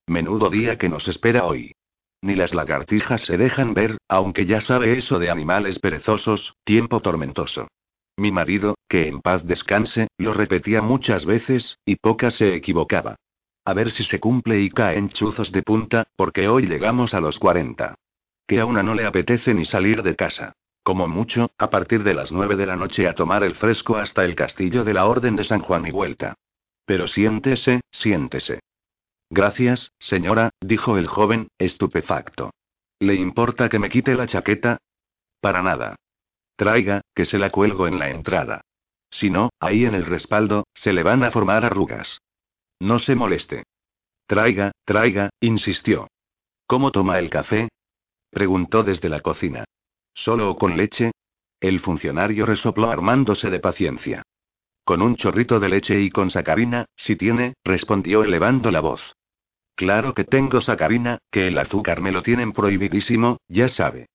Menudo día que nos espera hoy. Ni las lagartijas se dejan ver, aunque ya sabe eso de animales perezosos, tiempo tormentoso. Mi marido, que en paz descanse, lo repetía muchas veces, y pocas se equivocaba. A ver si se cumple y caen chuzos de punta, porque hoy llegamos a los 40. Que a una no le apetece ni salir de casa. Como mucho, a partir de las 9 de la noche a tomar el fresco hasta el castillo de la Orden de San Juan y vuelta. Pero siéntese, siéntese. Gracias, señora, dijo el joven, estupefacto. ¿Le importa que me quite la chaqueta? Para nada. Traiga, que se la cuelgo en la entrada. Si no, ahí en el respaldo, se le van a formar arrugas. No se moleste. Traiga, traiga, insistió. ¿Cómo toma el café? preguntó desde la cocina. ¿Solo o con leche? El funcionario resopló armándose de paciencia. Con un chorrito de leche y con sacarina, si tiene, respondió elevando la voz. Claro que tengo sacarina, que el azúcar me lo tienen prohibidísimo, ya sabe.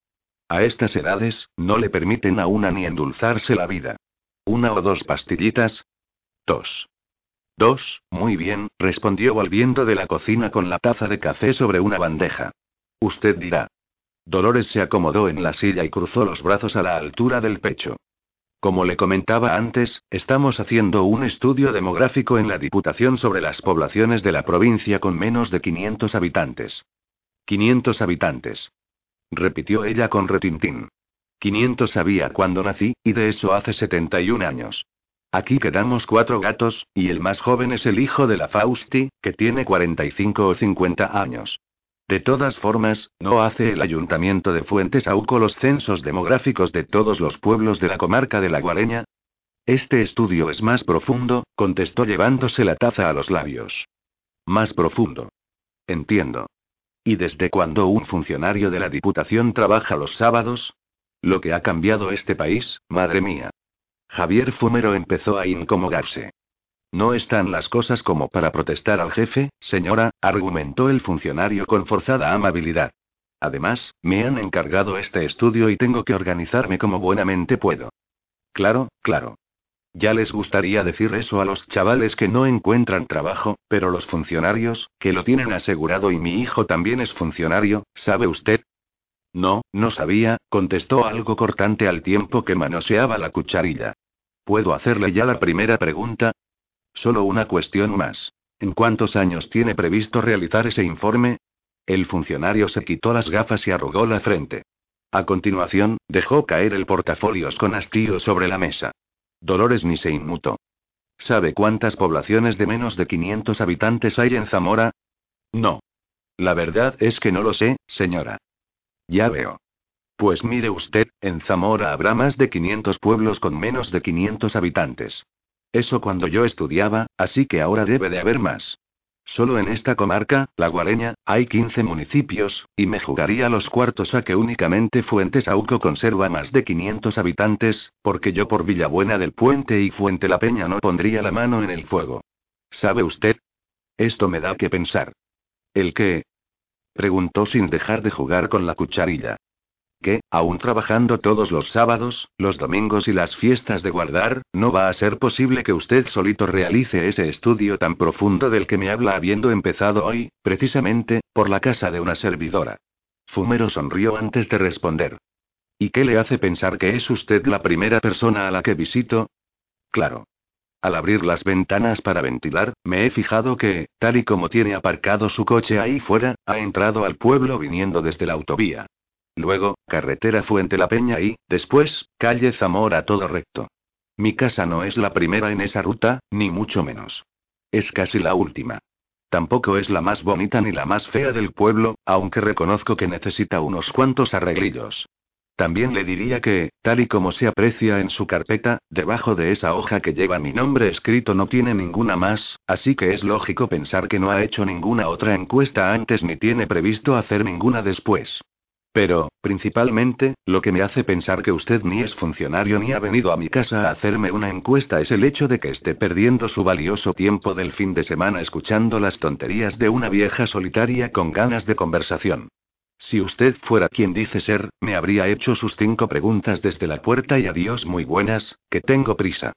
A estas edades, no le permiten a una ni endulzarse la vida. ¿Una o dos pastillitas? Dos. Dos, muy bien, respondió volviendo de la cocina con la taza de café sobre una bandeja. Usted dirá. Dolores se acomodó en la silla y cruzó los brazos a la altura del pecho. Como le comentaba antes, estamos haciendo un estudio demográfico en la Diputación sobre las poblaciones de la provincia con menos de 500 habitantes. 500 habitantes repitió ella con retintín. 500 había cuando nací, y de eso hace 71 años. Aquí quedamos cuatro gatos, y el más joven es el hijo de la Fausti, que tiene 45 o 50 años. De todas formas, no hace el ayuntamiento de Fuentes Auco los censos demográficos de todos los pueblos de la comarca de la Guareña. Este estudio es más profundo, contestó llevándose la taza a los labios. Más profundo. Entiendo. ¿Y desde cuándo un funcionario de la Diputación trabaja los sábados? Lo que ha cambiado este país, madre mía. Javier Fumero empezó a incomodarse. No están las cosas como para protestar al jefe, señora, argumentó el funcionario con forzada amabilidad. Además, me han encargado este estudio y tengo que organizarme como buenamente puedo. Claro, claro. Ya les gustaría decir eso a los chavales que no encuentran trabajo, pero los funcionarios, que lo tienen asegurado y mi hijo también es funcionario, ¿sabe usted? No, no sabía, contestó algo cortante al tiempo que manoseaba la cucharilla. ¿Puedo hacerle ya la primera pregunta? Solo una cuestión más. ¿En cuántos años tiene previsto realizar ese informe? El funcionario se quitó las gafas y arrugó la frente. A continuación, dejó caer el portafolios con hastío sobre la mesa. Dolores ni se inmutó. ¿Sabe cuántas poblaciones de menos de 500 habitantes hay en Zamora? No. La verdad es que no lo sé, señora. Ya veo. Pues mire usted, en Zamora habrá más de 500 pueblos con menos de 500 habitantes. Eso cuando yo estudiaba, así que ahora debe de haber más. Solo en esta comarca, la Guareña, hay 15 municipios, y me jugaría los cuartos a que únicamente Fuentes Auco conserva más de 500 habitantes, porque yo por Villabuena del Puente y Fuente la Peña no pondría la mano en el fuego. ¿Sabe usted? Esto me da que pensar. ¿El qué? preguntó sin dejar de jugar con la cucharilla. Que, aun trabajando todos los sábados, los domingos y las fiestas de guardar, no va a ser posible que usted solito realice ese estudio tan profundo del que me habla habiendo empezado hoy, precisamente, por la casa de una servidora. Fumero sonrió antes de responder. ¿Y qué le hace pensar que es usted la primera persona a la que visito? Claro. Al abrir las ventanas para ventilar, me he fijado que, tal y como tiene aparcado su coche ahí fuera, ha entrado al pueblo viniendo desde la autovía. Luego, carretera Fuente La Peña y, después, calle Zamora todo recto. Mi casa no es la primera en esa ruta, ni mucho menos. Es casi la última. Tampoco es la más bonita ni la más fea del pueblo, aunque reconozco que necesita unos cuantos arreglillos. También le diría que, tal y como se aprecia en su carpeta, debajo de esa hoja que lleva mi nombre escrito no tiene ninguna más, así que es lógico pensar que no ha hecho ninguna otra encuesta antes ni tiene previsto hacer ninguna después. Pero, principalmente, lo que me hace pensar que usted ni es funcionario ni ha venido a mi casa a hacerme una encuesta es el hecho de que esté perdiendo su valioso tiempo del fin de semana escuchando las tonterías de una vieja solitaria con ganas de conversación. Si usted fuera quien dice ser, me habría hecho sus cinco preguntas desde la puerta y adiós muy buenas, que tengo prisa.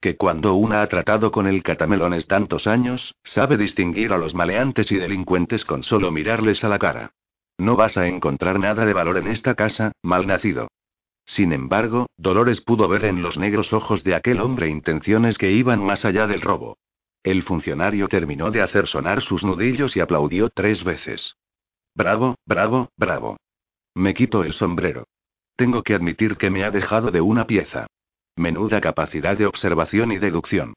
Que cuando una ha tratado con el catamelones tantos años, sabe distinguir a los maleantes y delincuentes con solo mirarles a la cara. No vas a encontrar nada de valor en esta casa, mal nacido. Sin embargo, Dolores pudo ver en los negros ojos de aquel hombre intenciones que iban más allá del robo. El funcionario terminó de hacer sonar sus nudillos y aplaudió tres veces. Bravo, bravo, bravo. Me quito el sombrero. Tengo que admitir que me ha dejado de una pieza. Menuda capacidad de observación y deducción.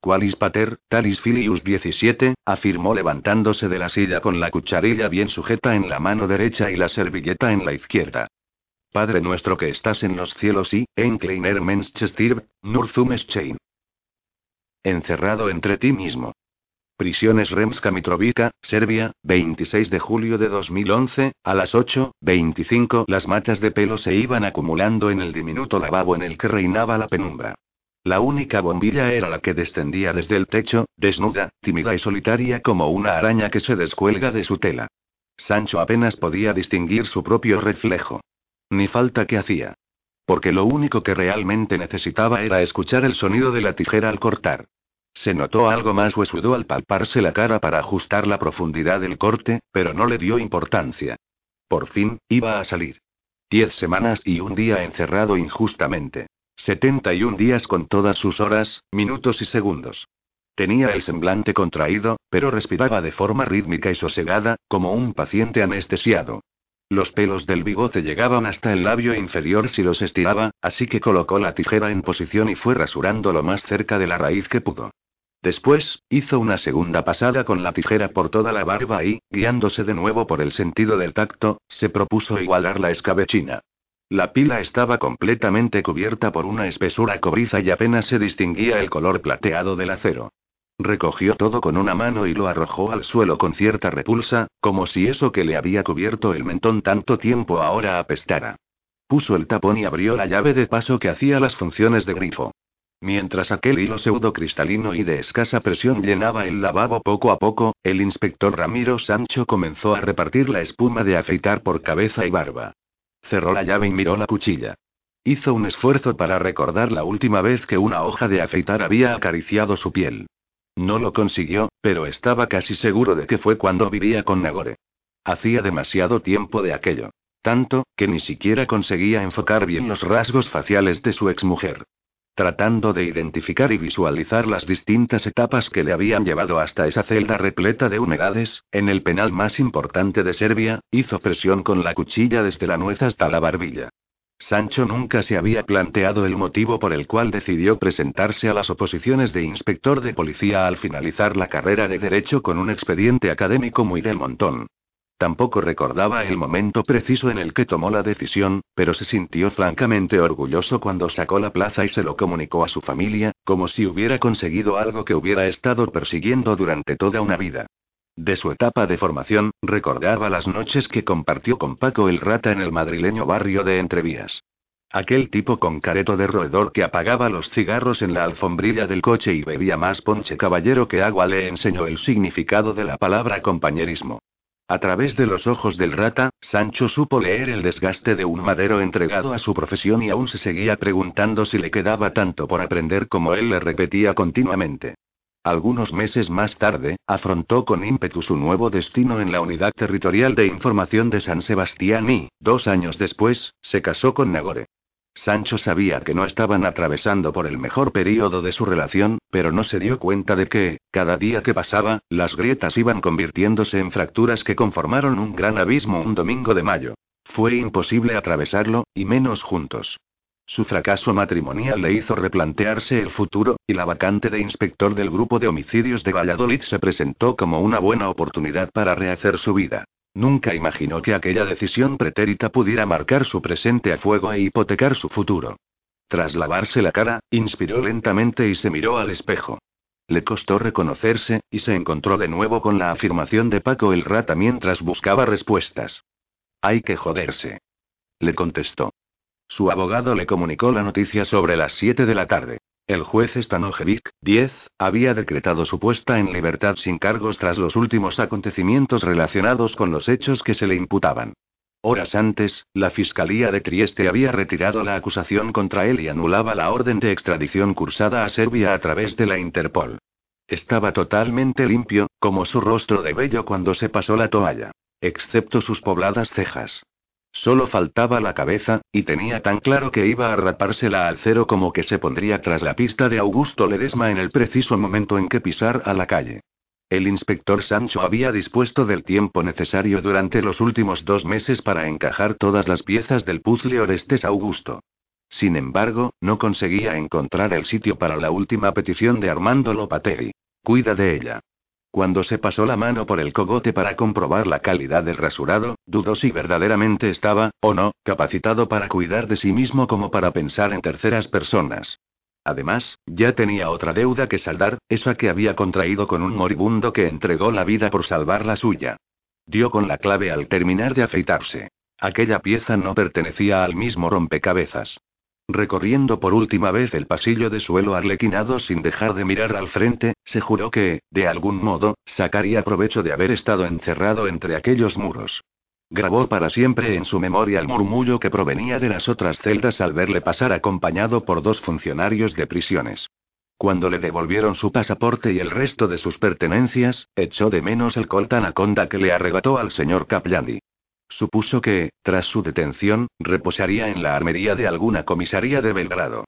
Qualis pater, talis filius 17, afirmó levantándose de la silla con la cucharilla bien sujeta en la mano derecha y la servilleta en la izquierda. Padre nuestro que estás en los cielos y, enkleiner menschestirb, nurzum chain. Encerrado entre ti mismo. Prisiones Remska Mitrovica, Serbia, 26 de julio de 2011, a las 8.25 las matas de pelo se iban acumulando en el diminuto lavabo en el que reinaba la penumbra. La única bombilla era la que descendía desde el techo, desnuda, tímida y solitaria como una araña que se descuelga de su tela. Sancho apenas podía distinguir su propio reflejo. Ni falta que hacía. Porque lo único que realmente necesitaba era escuchar el sonido de la tijera al cortar. Se notó algo más huesudo al palparse la cara para ajustar la profundidad del corte, pero no le dio importancia. Por fin, iba a salir. Diez semanas y un día encerrado injustamente. Setenta y un días con todas sus horas, minutos y segundos. Tenía el semblante contraído, pero respiraba de forma rítmica y sosegada, como un paciente anestesiado. Los pelos del bigote llegaban hasta el labio inferior si los estiraba, así que colocó la tijera en posición y fue rasurando lo más cerca de la raíz que pudo. Después, hizo una segunda pasada con la tijera por toda la barba y, guiándose de nuevo por el sentido del tacto, se propuso igualar la escabechina. La pila estaba completamente cubierta por una espesura cobriza y apenas se distinguía el color plateado del acero. Recogió todo con una mano y lo arrojó al suelo con cierta repulsa, como si eso que le había cubierto el mentón tanto tiempo ahora apestara. Puso el tapón y abrió la llave de paso que hacía las funciones de grifo. Mientras aquel hilo pseudo cristalino y de escasa presión llenaba el lavabo poco a poco, el inspector Ramiro Sancho comenzó a repartir la espuma de afeitar por cabeza y barba. Cerró la llave y miró la cuchilla. Hizo un esfuerzo para recordar la última vez que una hoja de afeitar había acariciado su piel. No lo consiguió, pero estaba casi seguro de que fue cuando vivía con Nagore. Hacía demasiado tiempo de aquello. Tanto, que ni siquiera conseguía enfocar bien los rasgos faciales de su exmujer. Tratando de identificar y visualizar las distintas etapas que le habían llevado hasta esa celda repleta de humedades, en el penal más importante de Serbia, hizo presión con la cuchilla desde la nuez hasta la barbilla. Sancho nunca se había planteado el motivo por el cual decidió presentarse a las oposiciones de inspector de policía al finalizar la carrera de Derecho con un expediente académico muy del montón. Tampoco recordaba el momento preciso en el que tomó la decisión, pero se sintió francamente orgulloso cuando sacó la plaza y se lo comunicó a su familia, como si hubiera conseguido algo que hubiera estado persiguiendo durante toda una vida. De su etapa de formación, recordaba las noches que compartió con Paco el Rata en el madrileño barrio de Entrevías. Aquel tipo con careto de roedor que apagaba los cigarros en la alfombrilla del coche y bebía más ponche caballero que agua le enseñó el significado de la palabra compañerismo. A través de los ojos del rata, Sancho supo leer el desgaste de un madero entregado a su profesión y aún se seguía preguntando si le quedaba tanto por aprender como él le repetía continuamente. Algunos meses más tarde, afrontó con ímpetu su nuevo destino en la Unidad Territorial de Información de San Sebastián y, dos años después, se casó con Nagore. Sancho sabía que no estaban atravesando por el mejor período de su relación, pero no se dio cuenta de que, cada día que pasaba, las grietas iban convirtiéndose en fracturas que conformaron un gran abismo un domingo de mayo. Fue imposible atravesarlo, y menos juntos. Su fracaso matrimonial le hizo replantearse el futuro, y la vacante de inspector del grupo de homicidios de Valladolid se presentó como una buena oportunidad para rehacer su vida. Nunca imaginó que aquella decisión pretérita pudiera marcar su presente a fuego e hipotecar su futuro. Tras lavarse la cara, inspiró lentamente y se miró al espejo. Le costó reconocerse, y se encontró de nuevo con la afirmación de Paco el rata mientras buscaba respuestas. Hay que joderse. Le contestó. Su abogado le comunicó la noticia sobre las 7 de la tarde. El juez Stanojevic, 10, había decretado su puesta en libertad sin cargos tras los últimos acontecimientos relacionados con los hechos que se le imputaban. Horas antes, la Fiscalía de Trieste había retirado la acusación contra él y anulaba la orden de extradición cursada a Serbia a través de la Interpol. Estaba totalmente limpio, como su rostro de bello cuando se pasó la toalla. Excepto sus pobladas cejas. Solo faltaba la cabeza, y tenía tan claro que iba a rapársela al cero como que se pondría tras la pista de Augusto Ledesma en el preciso momento en que pisar a la calle. El inspector Sancho había dispuesto del tiempo necesario durante los últimos dos meses para encajar todas las piezas del puzzle Orestes Augusto. Sin embargo, no conseguía encontrar el sitio para la última petición de Armando Lopateri. Cuida de ella. Cuando se pasó la mano por el cogote para comprobar la calidad del rasurado, dudó si verdaderamente estaba, o no, capacitado para cuidar de sí mismo como para pensar en terceras personas. Además, ya tenía otra deuda que saldar, esa que había contraído con un moribundo que entregó la vida por salvar la suya. Dio con la clave al terminar de afeitarse. Aquella pieza no pertenecía al mismo rompecabezas. Recorriendo por última vez el pasillo de suelo arlequinado sin dejar de mirar al frente, se juró que, de algún modo, sacaría provecho de haber estado encerrado entre aquellos muros. Grabó para siempre en su memoria el murmullo que provenía de las otras celdas al verle pasar acompañado por dos funcionarios de prisiones. Cuando le devolvieron su pasaporte y el resto de sus pertenencias, echó de menos el Colt Anaconda que le arrebató al señor Caplandi. Supuso que, tras su detención, reposaría en la armería de alguna comisaría de Belgrado.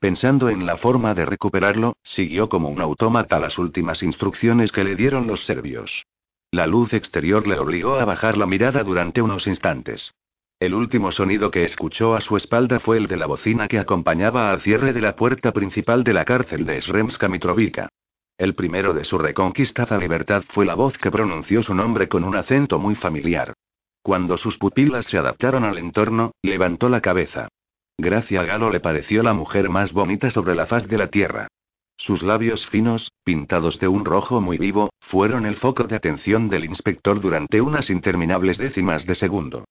Pensando en la forma de recuperarlo, siguió como un autómata las últimas instrucciones que le dieron los serbios. La luz exterior le obligó a bajar la mirada durante unos instantes. El último sonido que escuchó a su espalda fue el de la bocina que acompañaba al cierre de la puerta principal de la cárcel de Sremska Mitrovica. El primero de su reconquistada libertad fue la voz que pronunció su nombre con un acento muy familiar. Cuando sus pupilas se adaptaron al entorno, levantó la cabeza. Gracia Galo le pareció la mujer más bonita sobre la faz de la tierra. Sus labios finos, pintados de un rojo muy vivo, fueron el foco de atención del inspector durante unas interminables décimas de segundo.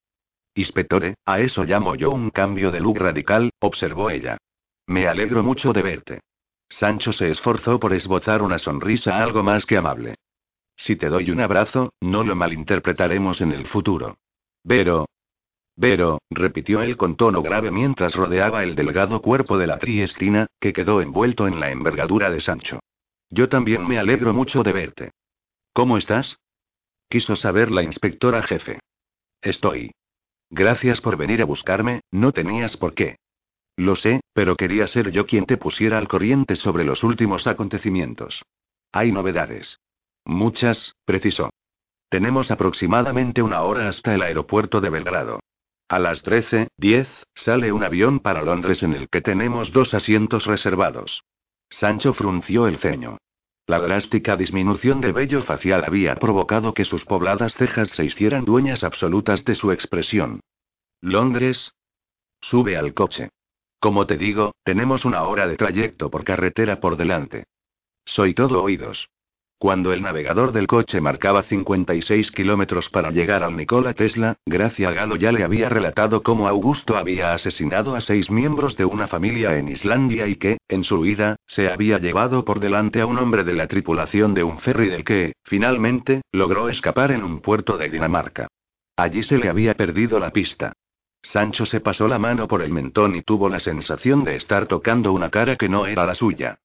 Inspectore, a eso llamo yo un cambio de look radical, observó ella. Me alegro mucho de verte. Sancho se esforzó por esbozar una sonrisa algo más que amable. Si te doy un abrazo, no lo malinterpretaremos en el futuro. Pero. Pero, repitió él con tono grave mientras rodeaba el delgado cuerpo de la triestina, que quedó envuelto en la envergadura de Sancho. Yo también me alegro mucho de verte. ¿Cómo estás? Quiso saber la inspectora jefe. Estoy. Gracias por venir a buscarme, no tenías por qué. Lo sé, pero quería ser yo quien te pusiera al corriente sobre los últimos acontecimientos. Hay novedades. Muchas, precisó. Tenemos aproximadamente una hora hasta el aeropuerto de Belgrado. A las 13.10, sale un avión para Londres en el que tenemos dos asientos reservados. Sancho frunció el ceño. La drástica disminución de vello facial había provocado que sus pobladas cejas se hicieran dueñas absolutas de su expresión. Londres. Sube al coche. Como te digo, tenemos una hora de trayecto por carretera por delante. Soy todo oídos. Cuando el navegador del coche marcaba 56 kilómetros para llegar al Nikola Tesla, Gracia Galo ya le había relatado cómo Augusto había asesinado a seis miembros de una familia en Islandia y que, en su huida, se había llevado por delante a un hombre de la tripulación de un ferry del que, finalmente, logró escapar en un puerto de Dinamarca. Allí se le había perdido la pista. Sancho se pasó la mano por el mentón y tuvo la sensación de estar tocando una cara que no era la suya.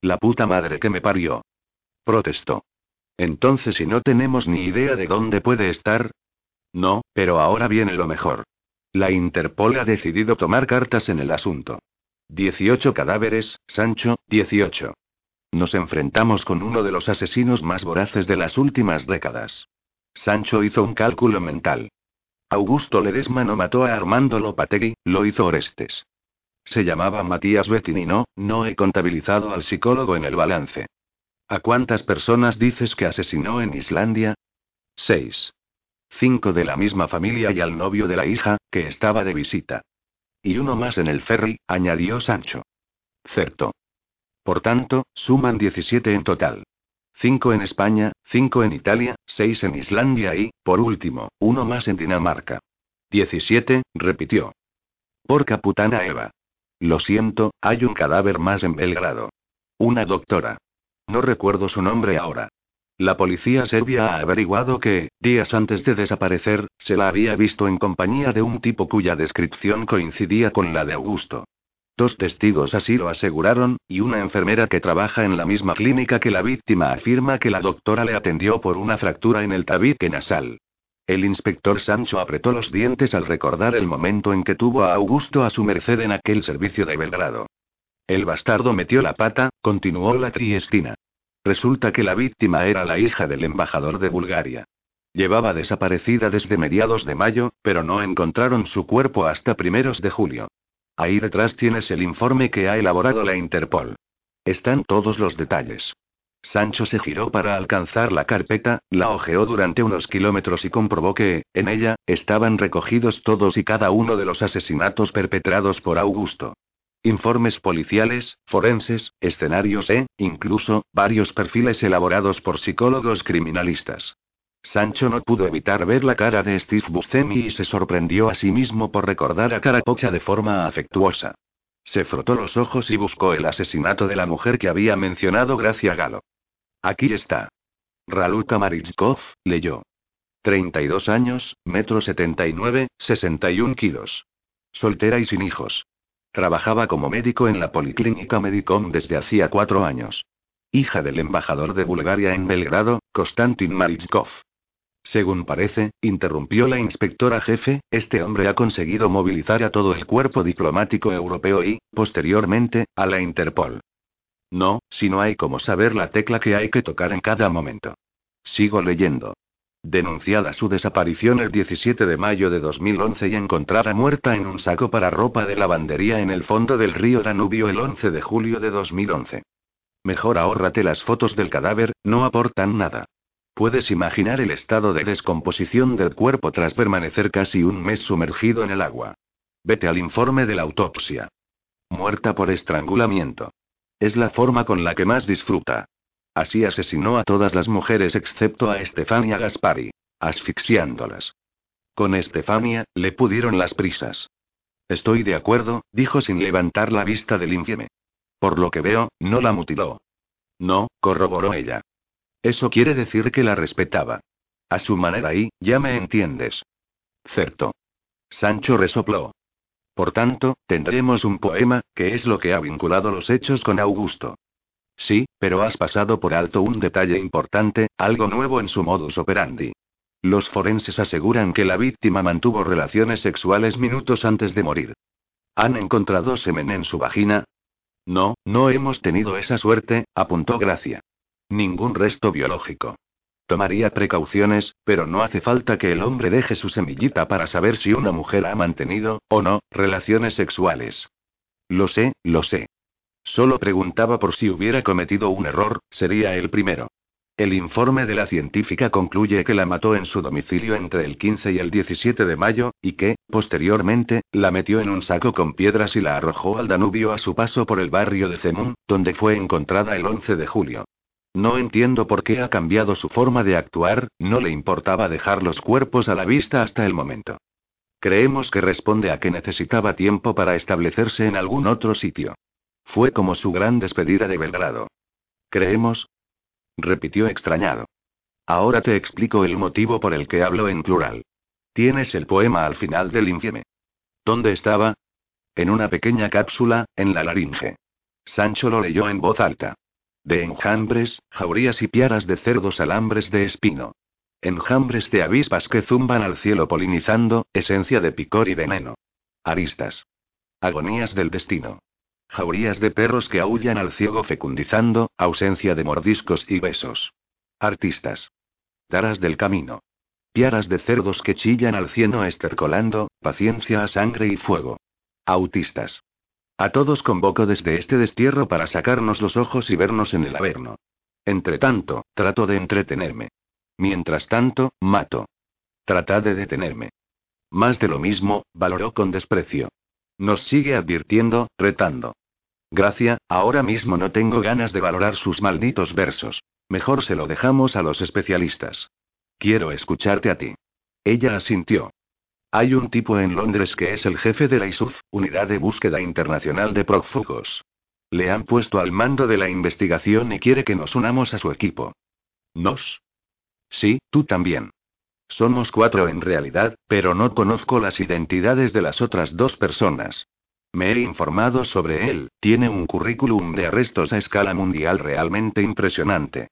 La puta madre que me parió protestó. Entonces, si no tenemos ni idea de dónde puede estar? No, pero ahora viene lo mejor. La Interpol ha decidido tomar cartas en el asunto. 18 cadáveres, Sancho, 18. Nos enfrentamos con uno de los asesinos más voraces de las últimas décadas. Sancho hizo un cálculo mental. Augusto Ledesma no mató a Armando Lopategui, lo hizo Orestes. Se llamaba Matías Bettini, no, no he contabilizado al psicólogo en el balance. ¿A cuántas personas dices que asesinó en Islandia? Seis. Cinco de la misma familia y al novio de la hija, que estaba de visita. Y uno más en el ferry, añadió Sancho. Cierto. Por tanto, suman 17 en total. Cinco en España, cinco en Italia, seis en Islandia y, por último, uno más en Dinamarca. 17, repitió. Por caputana Eva. Lo siento, hay un cadáver más en Belgrado. Una doctora. No recuerdo su nombre ahora. La policía serbia ha averiguado que, días antes de desaparecer, se la había visto en compañía de un tipo cuya descripción coincidía con la de Augusto. Dos testigos así lo aseguraron, y una enfermera que trabaja en la misma clínica que la víctima afirma que la doctora le atendió por una fractura en el tabique nasal. El inspector Sancho apretó los dientes al recordar el momento en que tuvo a Augusto a su merced en aquel servicio de Belgrado. El bastardo metió la pata, continuó la triestina. Resulta que la víctima era la hija del embajador de Bulgaria. Llevaba desaparecida desde mediados de mayo, pero no encontraron su cuerpo hasta primeros de julio. Ahí detrás tienes el informe que ha elaborado la Interpol. Están todos los detalles. Sancho se giró para alcanzar la carpeta, la hojeó durante unos kilómetros y comprobó que, en ella, estaban recogidos todos y cada uno de los asesinatos perpetrados por Augusto. Informes policiales, forenses, escenarios e, incluso, varios perfiles elaborados por psicólogos criminalistas. Sancho no pudo evitar ver la cara de Steve Buscemi y se sorprendió a sí mismo por recordar a Carapocha de forma afectuosa. Se frotó los ojos y buscó el asesinato de la mujer que había mencionado Gracia Galo. Aquí está. Raluca Marichkov, leyó. 32 años, metro 79, 61 kilos. Soltera y sin hijos. Trabajaba como médico en la Policlínica Medicom desde hacía cuatro años. Hija del embajador de Bulgaria en Belgrado, Konstantin Marichkov. Según parece, interrumpió la inspectora jefe, este hombre ha conseguido movilizar a todo el cuerpo diplomático europeo y, posteriormente, a la Interpol. No, si no hay como saber la tecla que hay que tocar en cada momento. Sigo leyendo. Denunciada su desaparición el 17 de mayo de 2011 y encontrada muerta en un saco para ropa de lavandería en el fondo del río Danubio el 11 de julio de 2011. Mejor ahórrate las fotos del cadáver, no aportan nada. Puedes imaginar el estado de descomposición del cuerpo tras permanecer casi un mes sumergido en el agua. Vete al informe de la autopsia. Muerta por estrangulamiento. Es la forma con la que más disfruta. Así asesinó a todas las mujeres excepto a Estefania Gaspari, asfixiándolas. Con Estefania, le pudieron las prisas. Estoy de acuerdo, dijo sin levantar la vista del infieme. Por lo que veo, no la mutiló. No, corroboró ella. Eso quiere decir que la respetaba. A su manera y, ya me entiendes. Cierto. Sancho resopló. Por tanto, tendremos un poema, que es lo que ha vinculado los hechos con Augusto. Sí, pero has pasado por alto un detalle importante, algo nuevo en su modus operandi. Los forenses aseguran que la víctima mantuvo relaciones sexuales minutos antes de morir. ¿Han encontrado semen en su vagina? No, no hemos tenido esa suerte, apuntó Gracia. Ningún resto biológico. Tomaría precauciones, pero no hace falta que el hombre deje su semillita para saber si una mujer ha mantenido, o no, relaciones sexuales. Lo sé, lo sé. Solo preguntaba por si hubiera cometido un error, sería el primero. El informe de la científica concluye que la mató en su domicilio entre el 15 y el 17 de mayo, y que, posteriormente, la metió en un saco con piedras y la arrojó al Danubio a su paso por el barrio de Zemun, donde fue encontrada el 11 de julio. No entiendo por qué ha cambiado su forma de actuar, no le importaba dejar los cuerpos a la vista hasta el momento. Creemos que responde a que necesitaba tiempo para establecerse en algún otro sitio. Fue como su gran despedida de Belgrado. ¿Creemos? repitió extrañado. Ahora te explico el motivo por el que hablo en plural. Tienes el poema al final del infieme. ¿Dónde estaba? En una pequeña cápsula, en la laringe. Sancho lo leyó en voz alta. De enjambres, jaurías y piaras de cerdos alambres de espino. Enjambres de avispas que zumban al cielo polinizando, esencia de picor y veneno. Aristas. Agonías del destino. Jaurías de perros que aullan al ciego fecundizando, ausencia de mordiscos y besos. Artistas. Taras del camino. Piaras de cerdos que chillan al cieno estercolando, paciencia a sangre y fuego. Autistas. A todos convoco desde este destierro para sacarnos los ojos y vernos en el averno. Entre tanto, trato de entretenerme. Mientras tanto, mato. Tratad de detenerme. Más de lo mismo, valoró con desprecio. Nos sigue advirtiendo, retando. Gracia, ahora mismo no tengo ganas de valorar sus malditos versos. Mejor se lo dejamos a los especialistas. Quiero escucharte a ti. Ella asintió. Hay un tipo en Londres que es el jefe de la ISUF, Unidad de Búsqueda Internacional de Prófugos. Le han puesto al mando de la investigación y quiere que nos unamos a su equipo. ¿Nos? Sí, tú también. Somos cuatro en realidad, pero no conozco las identidades de las otras dos personas. Me he informado sobre él, tiene un currículum de arrestos a escala mundial realmente impresionante.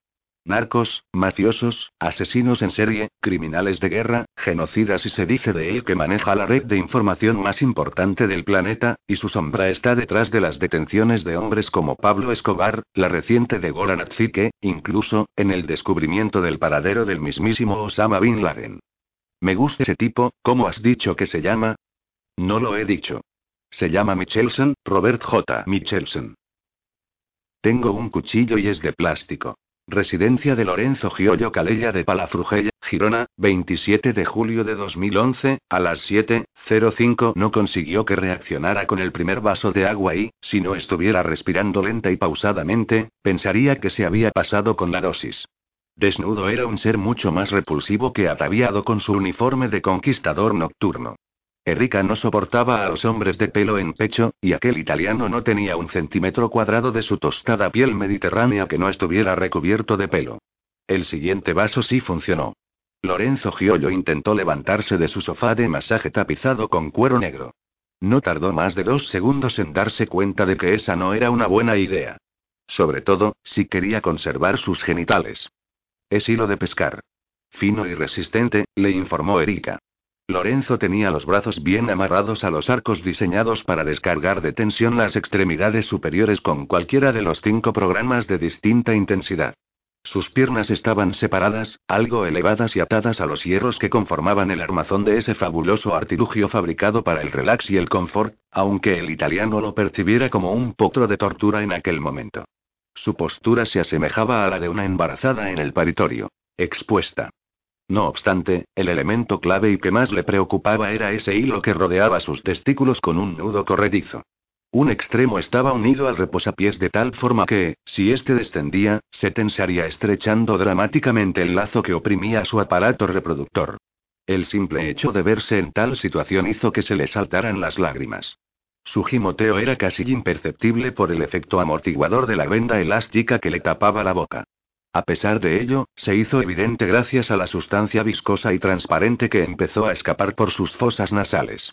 Narcos, mafiosos, asesinos en serie, criminales de guerra, genocidas y se dice de él que maneja la red de información más importante del planeta, y su sombra está detrás de las detenciones de hombres como Pablo Escobar, la reciente de Goran Atzike, incluso, en el descubrimiento del paradero del mismísimo Osama Bin Laden. Me gusta ese tipo, ¿cómo has dicho que se llama? No lo he dicho. Se llama Michelson, Robert J. Michelson. Tengo un cuchillo y es de plástico. Residencia de Lorenzo Giollo Calella de Palafrugell, Girona, 27 de julio de 2011, a las 7.05 no consiguió que reaccionara con el primer vaso de agua y, si no estuviera respirando lenta y pausadamente, pensaría que se había pasado con la dosis. Desnudo era un ser mucho más repulsivo que ataviado con su uniforme de conquistador nocturno. Erika no soportaba a los hombres de pelo en pecho, y aquel italiano no tenía un centímetro cuadrado de su tostada piel mediterránea que no estuviera recubierto de pelo. El siguiente vaso sí funcionó. Lorenzo Giollo intentó levantarse de su sofá de masaje tapizado con cuero negro. No tardó más de dos segundos en darse cuenta de que esa no era una buena idea. Sobre todo, si quería conservar sus genitales. Es hilo de pescar. Fino y resistente, le informó Erika. Lorenzo tenía los brazos bien amarrados a los arcos diseñados para descargar de tensión las extremidades superiores con cualquiera de los cinco programas de distinta intensidad. Sus piernas estaban separadas, algo elevadas y atadas a los hierros que conformaban el armazón de ese fabuloso artilugio fabricado para el relax y el confort, aunque el italiano lo percibiera como un potro de tortura en aquel momento. Su postura se asemejaba a la de una embarazada en el paritorio, expuesta. No obstante, el elemento clave y que más le preocupaba era ese hilo que rodeaba sus testículos con un nudo corredizo. Un extremo estaba unido al reposapiés de tal forma que, si éste descendía, se tensaría estrechando dramáticamente el lazo que oprimía su aparato reproductor. El simple hecho de verse en tal situación hizo que se le saltaran las lágrimas. Su gimoteo era casi imperceptible por el efecto amortiguador de la venda elástica que le tapaba la boca. A pesar de ello, se hizo evidente gracias a la sustancia viscosa y transparente que empezó a escapar por sus fosas nasales.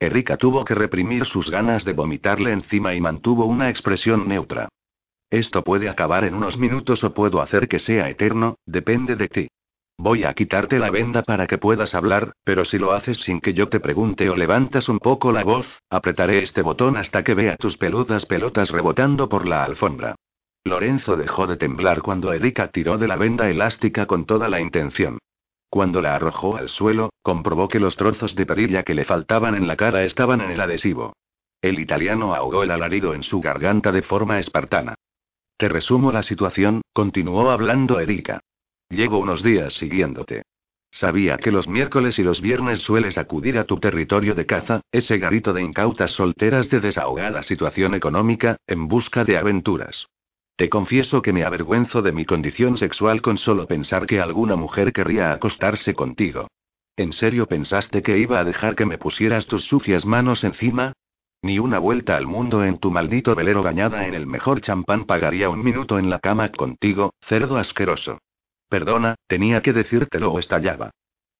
Erika tuvo que reprimir sus ganas de vomitarle encima y mantuvo una expresión neutra. Esto puede acabar en unos minutos o puedo hacer que sea eterno, depende de ti. Voy a quitarte la venda para que puedas hablar, pero si lo haces sin que yo te pregunte o levantas un poco la voz, apretaré este botón hasta que vea tus peludas pelotas rebotando por la alfombra. Lorenzo dejó de temblar cuando Erika tiró de la venda elástica con toda la intención. Cuando la arrojó al suelo, comprobó que los trozos de perilla que le faltaban en la cara estaban en el adhesivo. El italiano ahogó el alarido en su garganta de forma espartana. Te resumo la situación, continuó hablando Erika. Llevo unos días siguiéndote. Sabía que los miércoles y los viernes sueles acudir a tu territorio de caza, ese garito de incautas solteras de desahogada situación económica, en busca de aventuras. Te confieso que me avergüenzo de mi condición sexual con solo pensar que alguna mujer querría acostarse contigo. ¿En serio pensaste que iba a dejar que me pusieras tus sucias manos encima? Ni una vuelta al mundo en tu maldito velero bañada en el mejor champán pagaría un minuto en la cama contigo, cerdo asqueroso. Perdona, tenía que decírtelo o estallaba.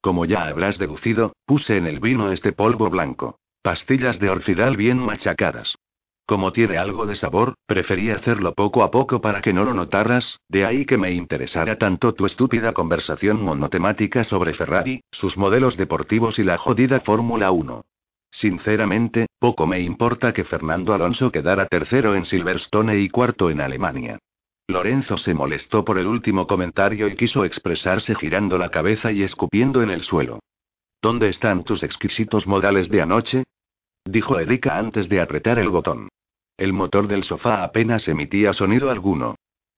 Como ya habrás deducido, puse en el vino este polvo blanco. Pastillas de orfidal bien machacadas. Como tiene algo de sabor, preferí hacerlo poco a poco para que no lo notaras, de ahí que me interesara tanto tu estúpida conversación monotemática sobre Ferrari, sus modelos deportivos y la jodida Fórmula 1. Sinceramente, poco me importa que Fernando Alonso quedara tercero en Silverstone y cuarto en Alemania. Lorenzo se molestó por el último comentario y quiso expresarse girando la cabeza y escupiendo en el suelo. ¿Dónde están tus exquisitos modales de anoche? Dijo Erika antes de apretar el botón. El motor del sofá apenas emitía sonido alguno.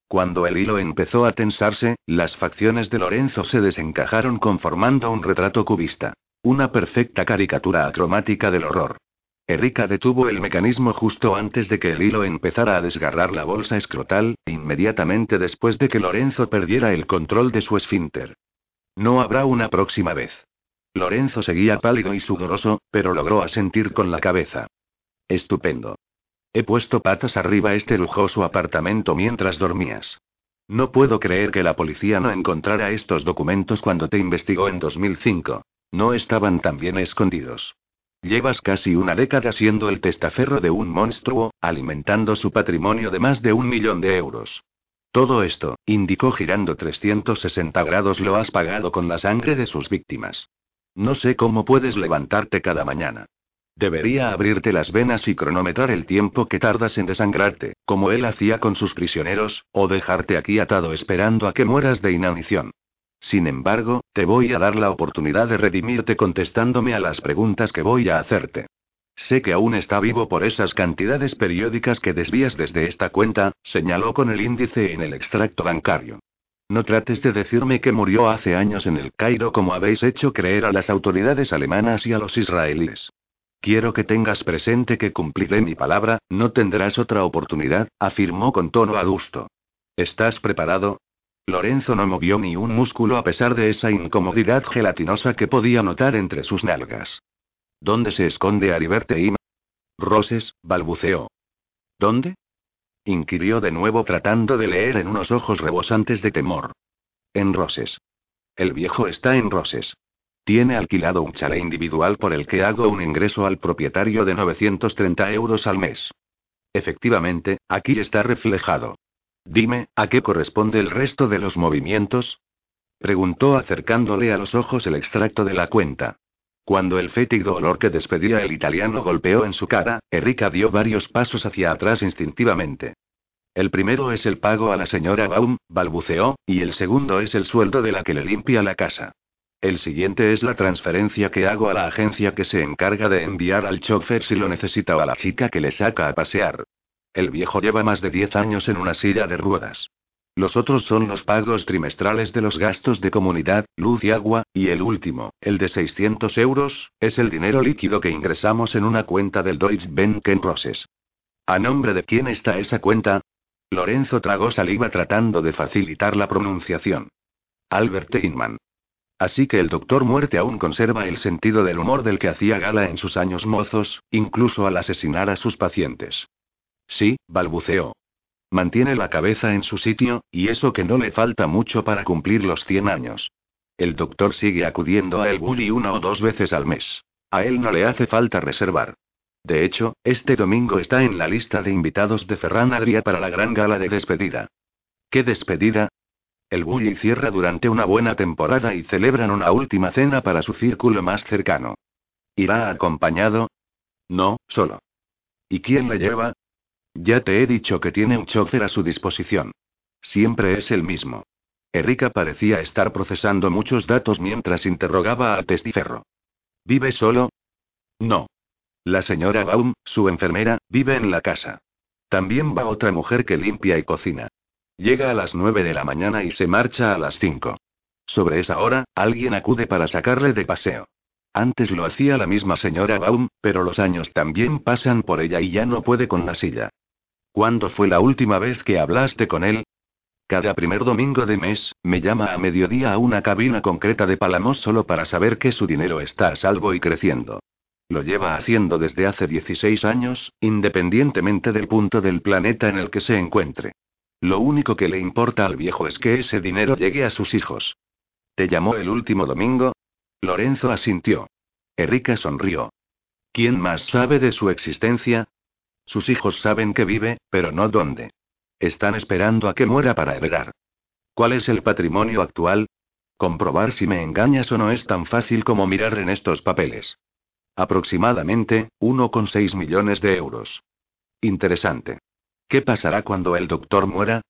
Cuando el hilo empezó a tensarse, las facciones de Lorenzo se desencajaron conformando un retrato cubista. Una perfecta caricatura acromática del horror. Erika detuvo el mecanismo justo antes de que el hilo empezara a desgarrar la bolsa escrotal, inmediatamente después de que Lorenzo perdiera el control de su esfínter. No habrá una próxima vez. Lorenzo seguía pálido y sudoroso, pero logró asentir con la cabeza. Estupendo. He puesto patas arriba este lujoso apartamento mientras dormías. No puedo creer que la policía no encontrara estos documentos cuando te investigó en 2005. No estaban tan bien escondidos. Llevas casi una década siendo el testaferro de un monstruo, alimentando su patrimonio de más de un millón de euros. Todo esto, indicó girando 360 grados, lo has pagado con la sangre de sus víctimas. No sé cómo puedes levantarte cada mañana. Debería abrirte las venas y cronometrar el tiempo que tardas en desangrarte, como él hacía con sus prisioneros, o dejarte aquí atado esperando a que mueras de inanición. Sin embargo, te voy a dar la oportunidad de redimirte contestándome a las preguntas que voy a hacerte. Sé que aún está vivo por esas cantidades periódicas que desvías desde esta cuenta, señaló con el índice en el extracto bancario. No trates de decirme que murió hace años en el Cairo como habéis hecho creer a las autoridades alemanas y a los israelíes. Quiero que tengas presente que cumpliré mi palabra, no tendrás otra oportunidad, afirmó con tono adusto. ¿Estás preparado? Lorenzo no movió ni un músculo a pesar de esa incomodidad gelatinosa que podía notar entre sus nalgas. ¿Dónde se esconde Ariberteim? Roses, balbuceó. ¿Dónde? Inquirió de nuevo tratando de leer en unos ojos rebosantes de temor. En Roses. El viejo está en Roses. Tiene alquilado un chalet individual por el que hago un ingreso al propietario de 930 euros al mes. Efectivamente, aquí está reflejado. Dime, ¿a qué corresponde el resto de los movimientos? Preguntó acercándole a los ojos el extracto de la cuenta. Cuando el fétido olor que despedía el italiano golpeó en su cara, Erika dio varios pasos hacia atrás instintivamente. El primero es el pago a la señora Baum, balbuceó, y el segundo es el sueldo de la que le limpia la casa. El siguiente es la transferencia que hago a la agencia que se encarga de enviar al chofer si lo necesita o a la chica que le saca a pasear. El viejo lleva más de 10 años en una silla de ruedas. Los otros son los pagos trimestrales de los gastos de comunidad, luz y agua, y el último, el de 600 euros, es el dinero líquido que ingresamos en una cuenta del Deutsche Bank en Roses. ¿A nombre de quién está esa cuenta? Lorenzo tragó saliva tratando de facilitar la pronunciación. Albert Inman. Así que el doctor Muerte aún conserva el sentido del humor del que hacía gala en sus años mozos, incluso al asesinar a sus pacientes. Sí, balbuceó. Mantiene la cabeza en su sitio, y eso que no le falta mucho para cumplir los 100 años. El doctor sigue acudiendo a El Bully una o dos veces al mes. A él no le hace falta reservar. De hecho, este domingo está en la lista de invitados de Ferran Adrià para la gran gala de despedida. ¿Qué despedida? El Bully cierra durante una buena temporada y celebran una última cena para su círculo más cercano. ¿Irá acompañado? No, solo. ¿Y quién le lleva? Ya te he dicho que tiene un chofer a su disposición. Siempre es el mismo. Erika parecía estar procesando muchos datos mientras interrogaba al testiferro. ¿Vive solo? No. La señora Baum, su enfermera, vive en la casa. También va otra mujer que limpia y cocina. Llega a las nueve de la mañana y se marcha a las cinco. Sobre esa hora, alguien acude para sacarle de paseo. Antes lo hacía la misma señora Baum, pero los años también pasan por ella y ya no puede con la silla. ¿Cuándo fue la última vez que hablaste con él? Cada primer domingo de mes, me llama a mediodía a una cabina concreta de Palamos solo para saber que su dinero está a salvo y creciendo. Lo lleva haciendo desde hace 16 años, independientemente del punto del planeta en el que se encuentre. Lo único que le importa al viejo es que ese dinero llegue a sus hijos. ¿Te llamó el último domingo? Lorenzo asintió. Erika sonrió. ¿Quién más sabe de su existencia? Sus hijos saben que vive, pero no dónde. Están esperando a que muera para heredar. ¿Cuál es el patrimonio actual? Comprobar si me engañas o no es tan fácil como mirar en estos papeles. Aproximadamente, 1,6 millones de euros. Interesante. ¿Qué pasará cuando el doctor muera?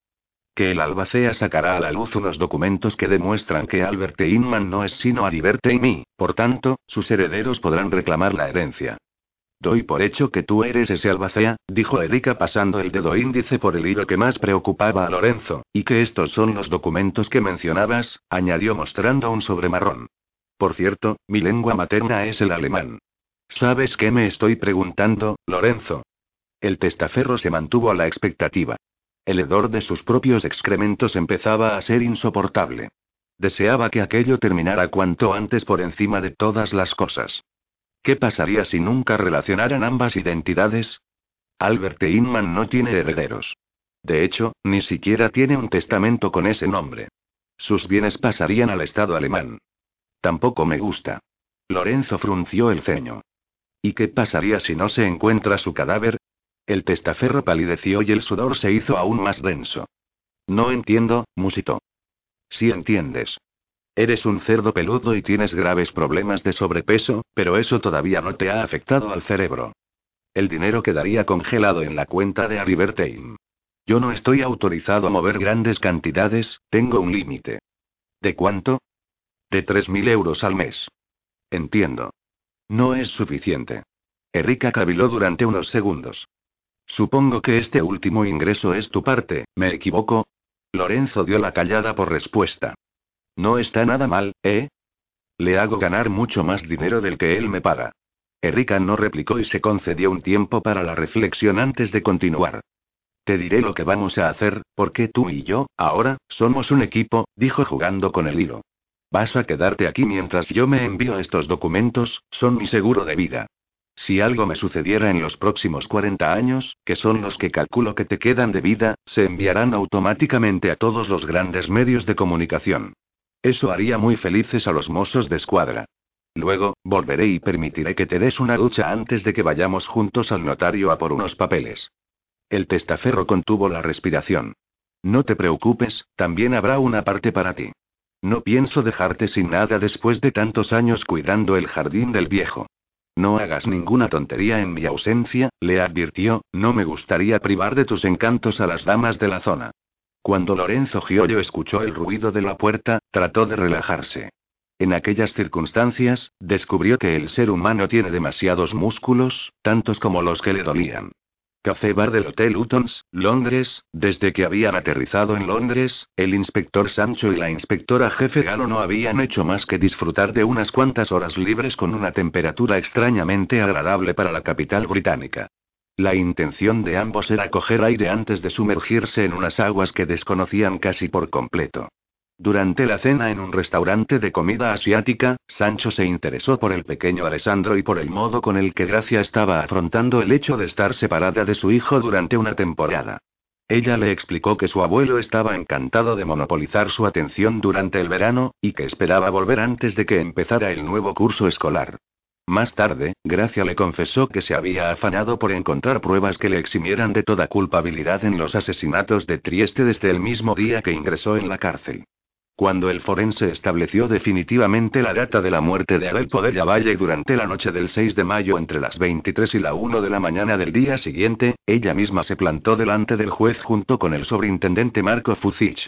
Que el albacea sacará a la luz unos documentos que demuestran que Albert Inman no es sino Ariberte y mí, por tanto, sus herederos podrán reclamar la herencia. Doy por hecho que tú eres ese albacea, dijo Erika pasando el dedo índice por el hilo que más preocupaba a Lorenzo, y que estos son los documentos que mencionabas, añadió mostrando un sobre marrón. Por cierto, mi lengua materna es el alemán. ¿Sabes qué me estoy preguntando, Lorenzo? El testaferro se mantuvo a la expectativa. El hedor de sus propios excrementos empezaba a ser insoportable. Deseaba que aquello terminara cuanto antes por encima de todas las cosas. ¿Qué pasaría si nunca relacionaran ambas identidades? Albert Inman no tiene herederos. De hecho, ni siquiera tiene un testamento con ese nombre. Sus bienes pasarían al Estado alemán. Tampoco me gusta. Lorenzo frunció el ceño. ¿Y qué pasaría si no se encuentra su cadáver? El testaferro palideció y el sudor se hizo aún más denso. No entiendo, musitó. Sí entiendes. Eres un cerdo peludo y tienes graves problemas de sobrepeso, pero eso todavía no te ha afectado al cerebro. El dinero quedaría congelado en la cuenta de Aribertein. Yo no estoy autorizado a mover grandes cantidades, tengo un límite. ¿De cuánto? De 3.000 euros al mes. Entiendo. No es suficiente. Erika caviló durante unos segundos. Supongo que este último ingreso es tu parte, ¿me equivoco? Lorenzo dio la callada por respuesta. No está nada mal, ¿eh? Le hago ganar mucho más dinero del que él me paga. Erika no replicó y se concedió un tiempo para la reflexión antes de continuar. Te diré lo que vamos a hacer, porque tú y yo, ahora, somos un equipo, dijo jugando con el hilo. Vas a quedarte aquí mientras yo me envío estos documentos, son mi seguro de vida. Si algo me sucediera en los próximos 40 años, que son los que calculo que te quedan de vida, se enviarán automáticamente a todos los grandes medios de comunicación. Eso haría muy felices a los mozos de escuadra. Luego, volveré y permitiré que te des una ducha antes de que vayamos juntos al notario a por unos papeles. El testaferro contuvo la respiración. No te preocupes, también habrá una parte para ti. No pienso dejarte sin nada después de tantos años cuidando el jardín del viejo. No hagas ninguna tontería en mi ausencia, le advirtió, no me gustaría privar de tus encantos a las damas de la zona. Cuando Lorenzo Giollo escuchó el ruido de la puerta, trató de relajarse. En aquellas circunstancias, descubrió que el ser humano tiene demasiados músculos, tantos como los que le dolían. Café bar del Hotel Utons, Londres, desde que habían aterrizado en Londres, el inspector Sancho y la inspectora jefe Galo no habían hecho más que disfrutar de unas cuantas horas libres con una temperatura extrañamente agradable para la capital británica. La intención de ambos era coger aire antes de sumergirse en unas aguas que desconocían casi por completo. Durante la cena en un restaurante de comida asiática, Sancho se interesó por el pequeño Alessandro y por el modo con el que Gracia estaba afrontando el hecho de estar separada de su hijo durante una temporada. Ella le explicó que su abuelo estaba encantado de monopolizar su atención durante el verano, y que esperaba volver antes de que empezara el nuevo curso escolar. Más tarde, Gracia le confesó que se había afanado por encontrar pruebas que le eximieran de toda culpabilidad en los asesinatos de Trieste desde el mismo día que ingresó en la cárcel. Cuando el forense estableció definitivamente la data de la muerte de Abel Podella Valle durante la noche del 6 de mayo entre las 23 y la 1 de la mañana del día siguiente, ella misma se plantó delante del juez junto con el sobreintendente Marco Fucich.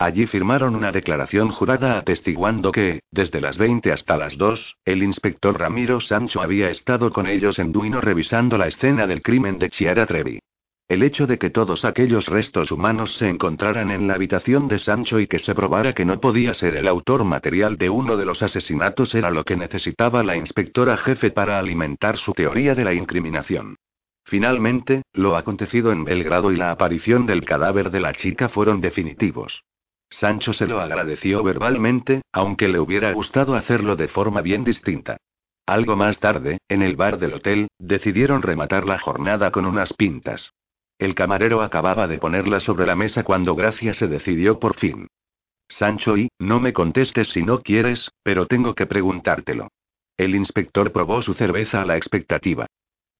Allí firmaron una declaración jurada atestiguando que, desde las 20 hasta las 2, el inspector Ramiro Sancho había estado con ellos en Duino revisando la escena del crimen de Chiara Trevi. El hecho de que todos aquellos restos humanos se encontraran en la habitación de Sancho y que se probara que no podía ser el autor material de uno de los asesinatos era lo que necesitaba la inspectora jefe para alimentar su teoría de la incriminación. Finalmente, lo acontecido en Belgrado y la aparición del cadáver de la chica fueron definitivos. Sancho se lo agradeció verbalmente, aunque le hubiera gustado hacerlo de forma bien distinta. Algo más tarde, en el bar del hotel, decidieron rematar la jornada con unas pintas. El camarero acababa de ponerla sobre la mesa cuando Gracia se decidió por fin. Sancho y, no me contestes si no quieres, pero tengo que preguntártelo. El inspector probó su cerveza a la expectativa.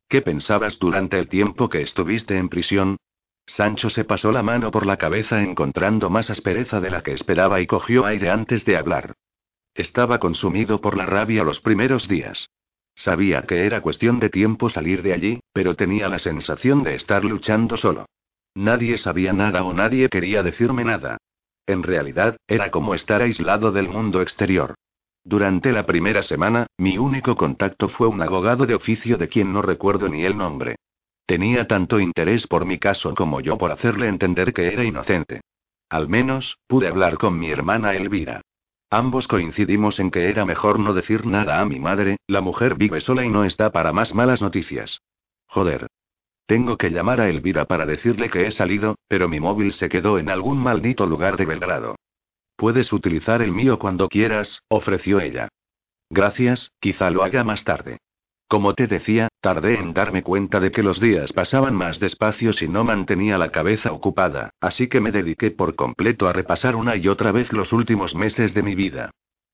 ¿Qué pensabas durante el tiempo que estuviste en prisión? Sancho se pasó la mano por la cabeza encontrando más aspereza de la que esperaba y cogió aire antes de hablar. Estaba consumido por la rabia los primeros días. Sabía que era cuestión de tiempo salir de allí, pero tenía la sensación de estar luchando solo. Nadie sabía nada o nadie quería decirme nada. En realidad, era como estar aislado del mundo exterior. Durante la primera semana, mi único contacto fue un abogado de oficio de quien no recuerdo ni el nombre. Tenía tanto interés por mi caso como yo por hacerle entender que era inocente. Al menos, pude hablar con mi hermana Elvira. Ambos coincidimos en que era mejor no decir nada a mi madre, la mujer vive sola y no está para más malas noticias. Joder. Tengo que llamar a Elvira para decirle que he salido, pero mi móvil se quedó en algún maldito lugar de Belgrado. Puedes utilizar el mío cuando quieras, ofreció ella. Gracias, quizá lo haga más tarde. Como te decía, tardé en darme cuenta de que los días pasaban más despacio si no mantenía la cabeza ocupada, así que me dediqué por completo a repasar una y otra vez los últimos meses de mi vida.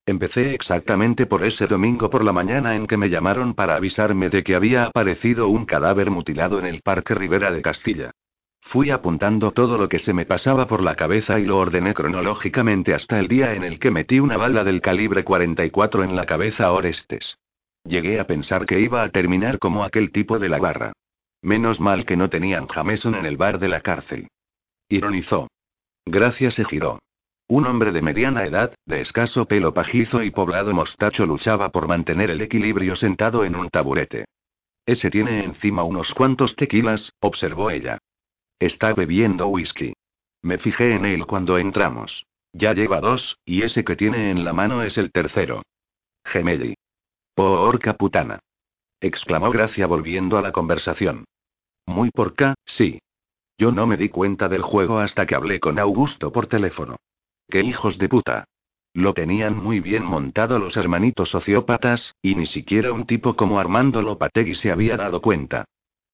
Empecé exactamente por ese domingo por la mañana en que me llamaron para avisarme de que había aparecido un cadáver mutilado en el Parque Rivera de Castilla. Fui apuntando todo lo que se me pasaba por la cabeza y lo ordené cronológicamente hasta el día en el que metí una bala del calibre 44 en la cabeza a Orestes. Llegué a pensar que iba a terminar como aquel tipo de la barra. Menos mal que no tenían Jameson en el bar de la cárcel. Ironizó. Gracias se giró. Un hombre de mediana edad, de escaso pelo pajizo y poblado mostacho luchaba por mantener el equilibrio sentado en un taburete. Ese tiene encima unos cuantos tequilas, observó ella. Está bebiendo whisky. Me fijé en él cuando entramos. Ya lleva dos, y ese que tiene en la mano es el tercero. Gemelli. Porca putana. exclamó Gracia volviendo a la conversación. Muy porca, sí. Yo no me di cuenta del juego hasta que hablé con Augusto por teléfono. ¡Qué hijos de puta! Lo tenían muy bien montado los hermanitos sociópatas, y ni siquiera un tipo como Armando Lopategui se había dado cuenta.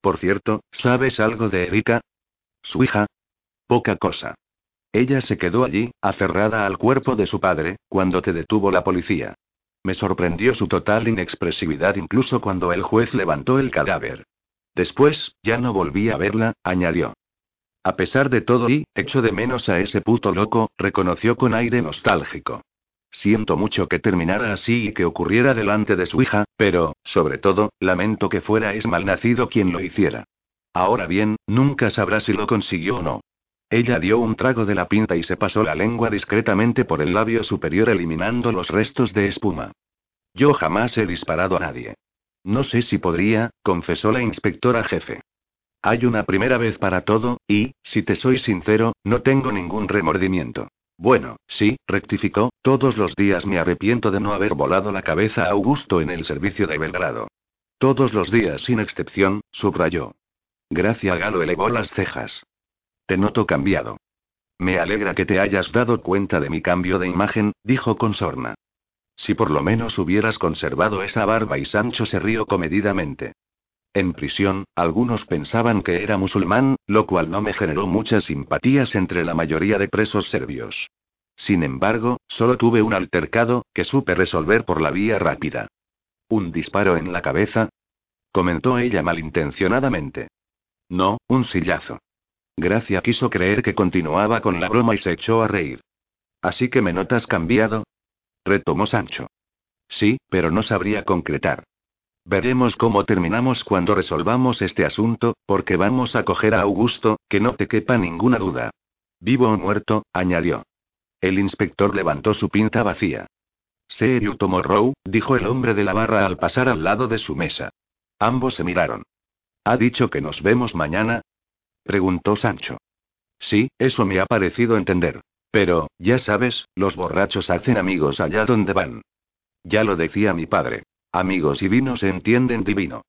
Por cierto, ¿sabes algo de Erika? Su hija. Poca cosa. Ella se quedó allí, aferrada al cuerpo de su padre, cuando te detuvo la policía. Me sorprendió su total inexpresividad incluso cuando el juez levantó el cadáver. Después, ya no volví a verla, añadió. A pesar de todo y, echo de menos a ese puto loco, reconoció con aire nostálgico. Siento mucho que terminara así y que ocurriera delante de su hija, pero, sobre todo, lamento que fuera es malnacido quien lo hiciera. Ahora bien, nunca sabrá si lo consiguió o no. Ella dio un trago de la pinta y se pasó la lengua discretamente por el labio superior eliminando los restos de espuma. Yo jamás he disparado a nadie. No sé si podría, confesó la inspectora jefe. Hay una primera vez para todo, y, si te soy sincero, no tengo ningún remordimiento. Bueno, sí, rectificó, todos los días me arrepiento de no haber volado la cabeza a Augusto en el servicio de Belgrado. Todos los días sin excepción, subrayó. Gracia Galo elevó las cejas. Te noto cambiado. Me alegra que te hayas dado cuenta de mi cambio de imagen, dijo con sorna. Si por lo menos hubieras conservado esa barba y Sancho se rió comedidamente. En prisión, algunos pensaban que era musulmán, lo cual no me generó muchas simpatías entre la mayoría de presos serbios. Sin embargo, solo tuve un altercado, que supe resolver por la vía rápida. ¿Un disparo en la cabeza? comentó ella malintencionadamente. No, un sillazo. Gracia quiso creer que continuaba con la broma y se echó a reír. Así que me notas cambiado. Retomó Sancho. Sí, pero no sabría concretar. Veremos cómo terminamos cuando resolvamos este asunto, porque vamos a coger a Augusto, que no te quepa ninguna duda. Vivo o muerto, añadió. El inspector levantó su pinta vacía. Serio Tomorrow, dijo el hombre de la barra al pasar al lado de su mesa. Ambos se miraron. ¿Ha dicho que nos vemos mañana? Preguntó Sancho. Sí, eso me ha parecido entender. Pero, ya sabes, los borrachos hacen amigos allá donde van. Ya lo decía mi padre. Amigos y vino se entienden divino.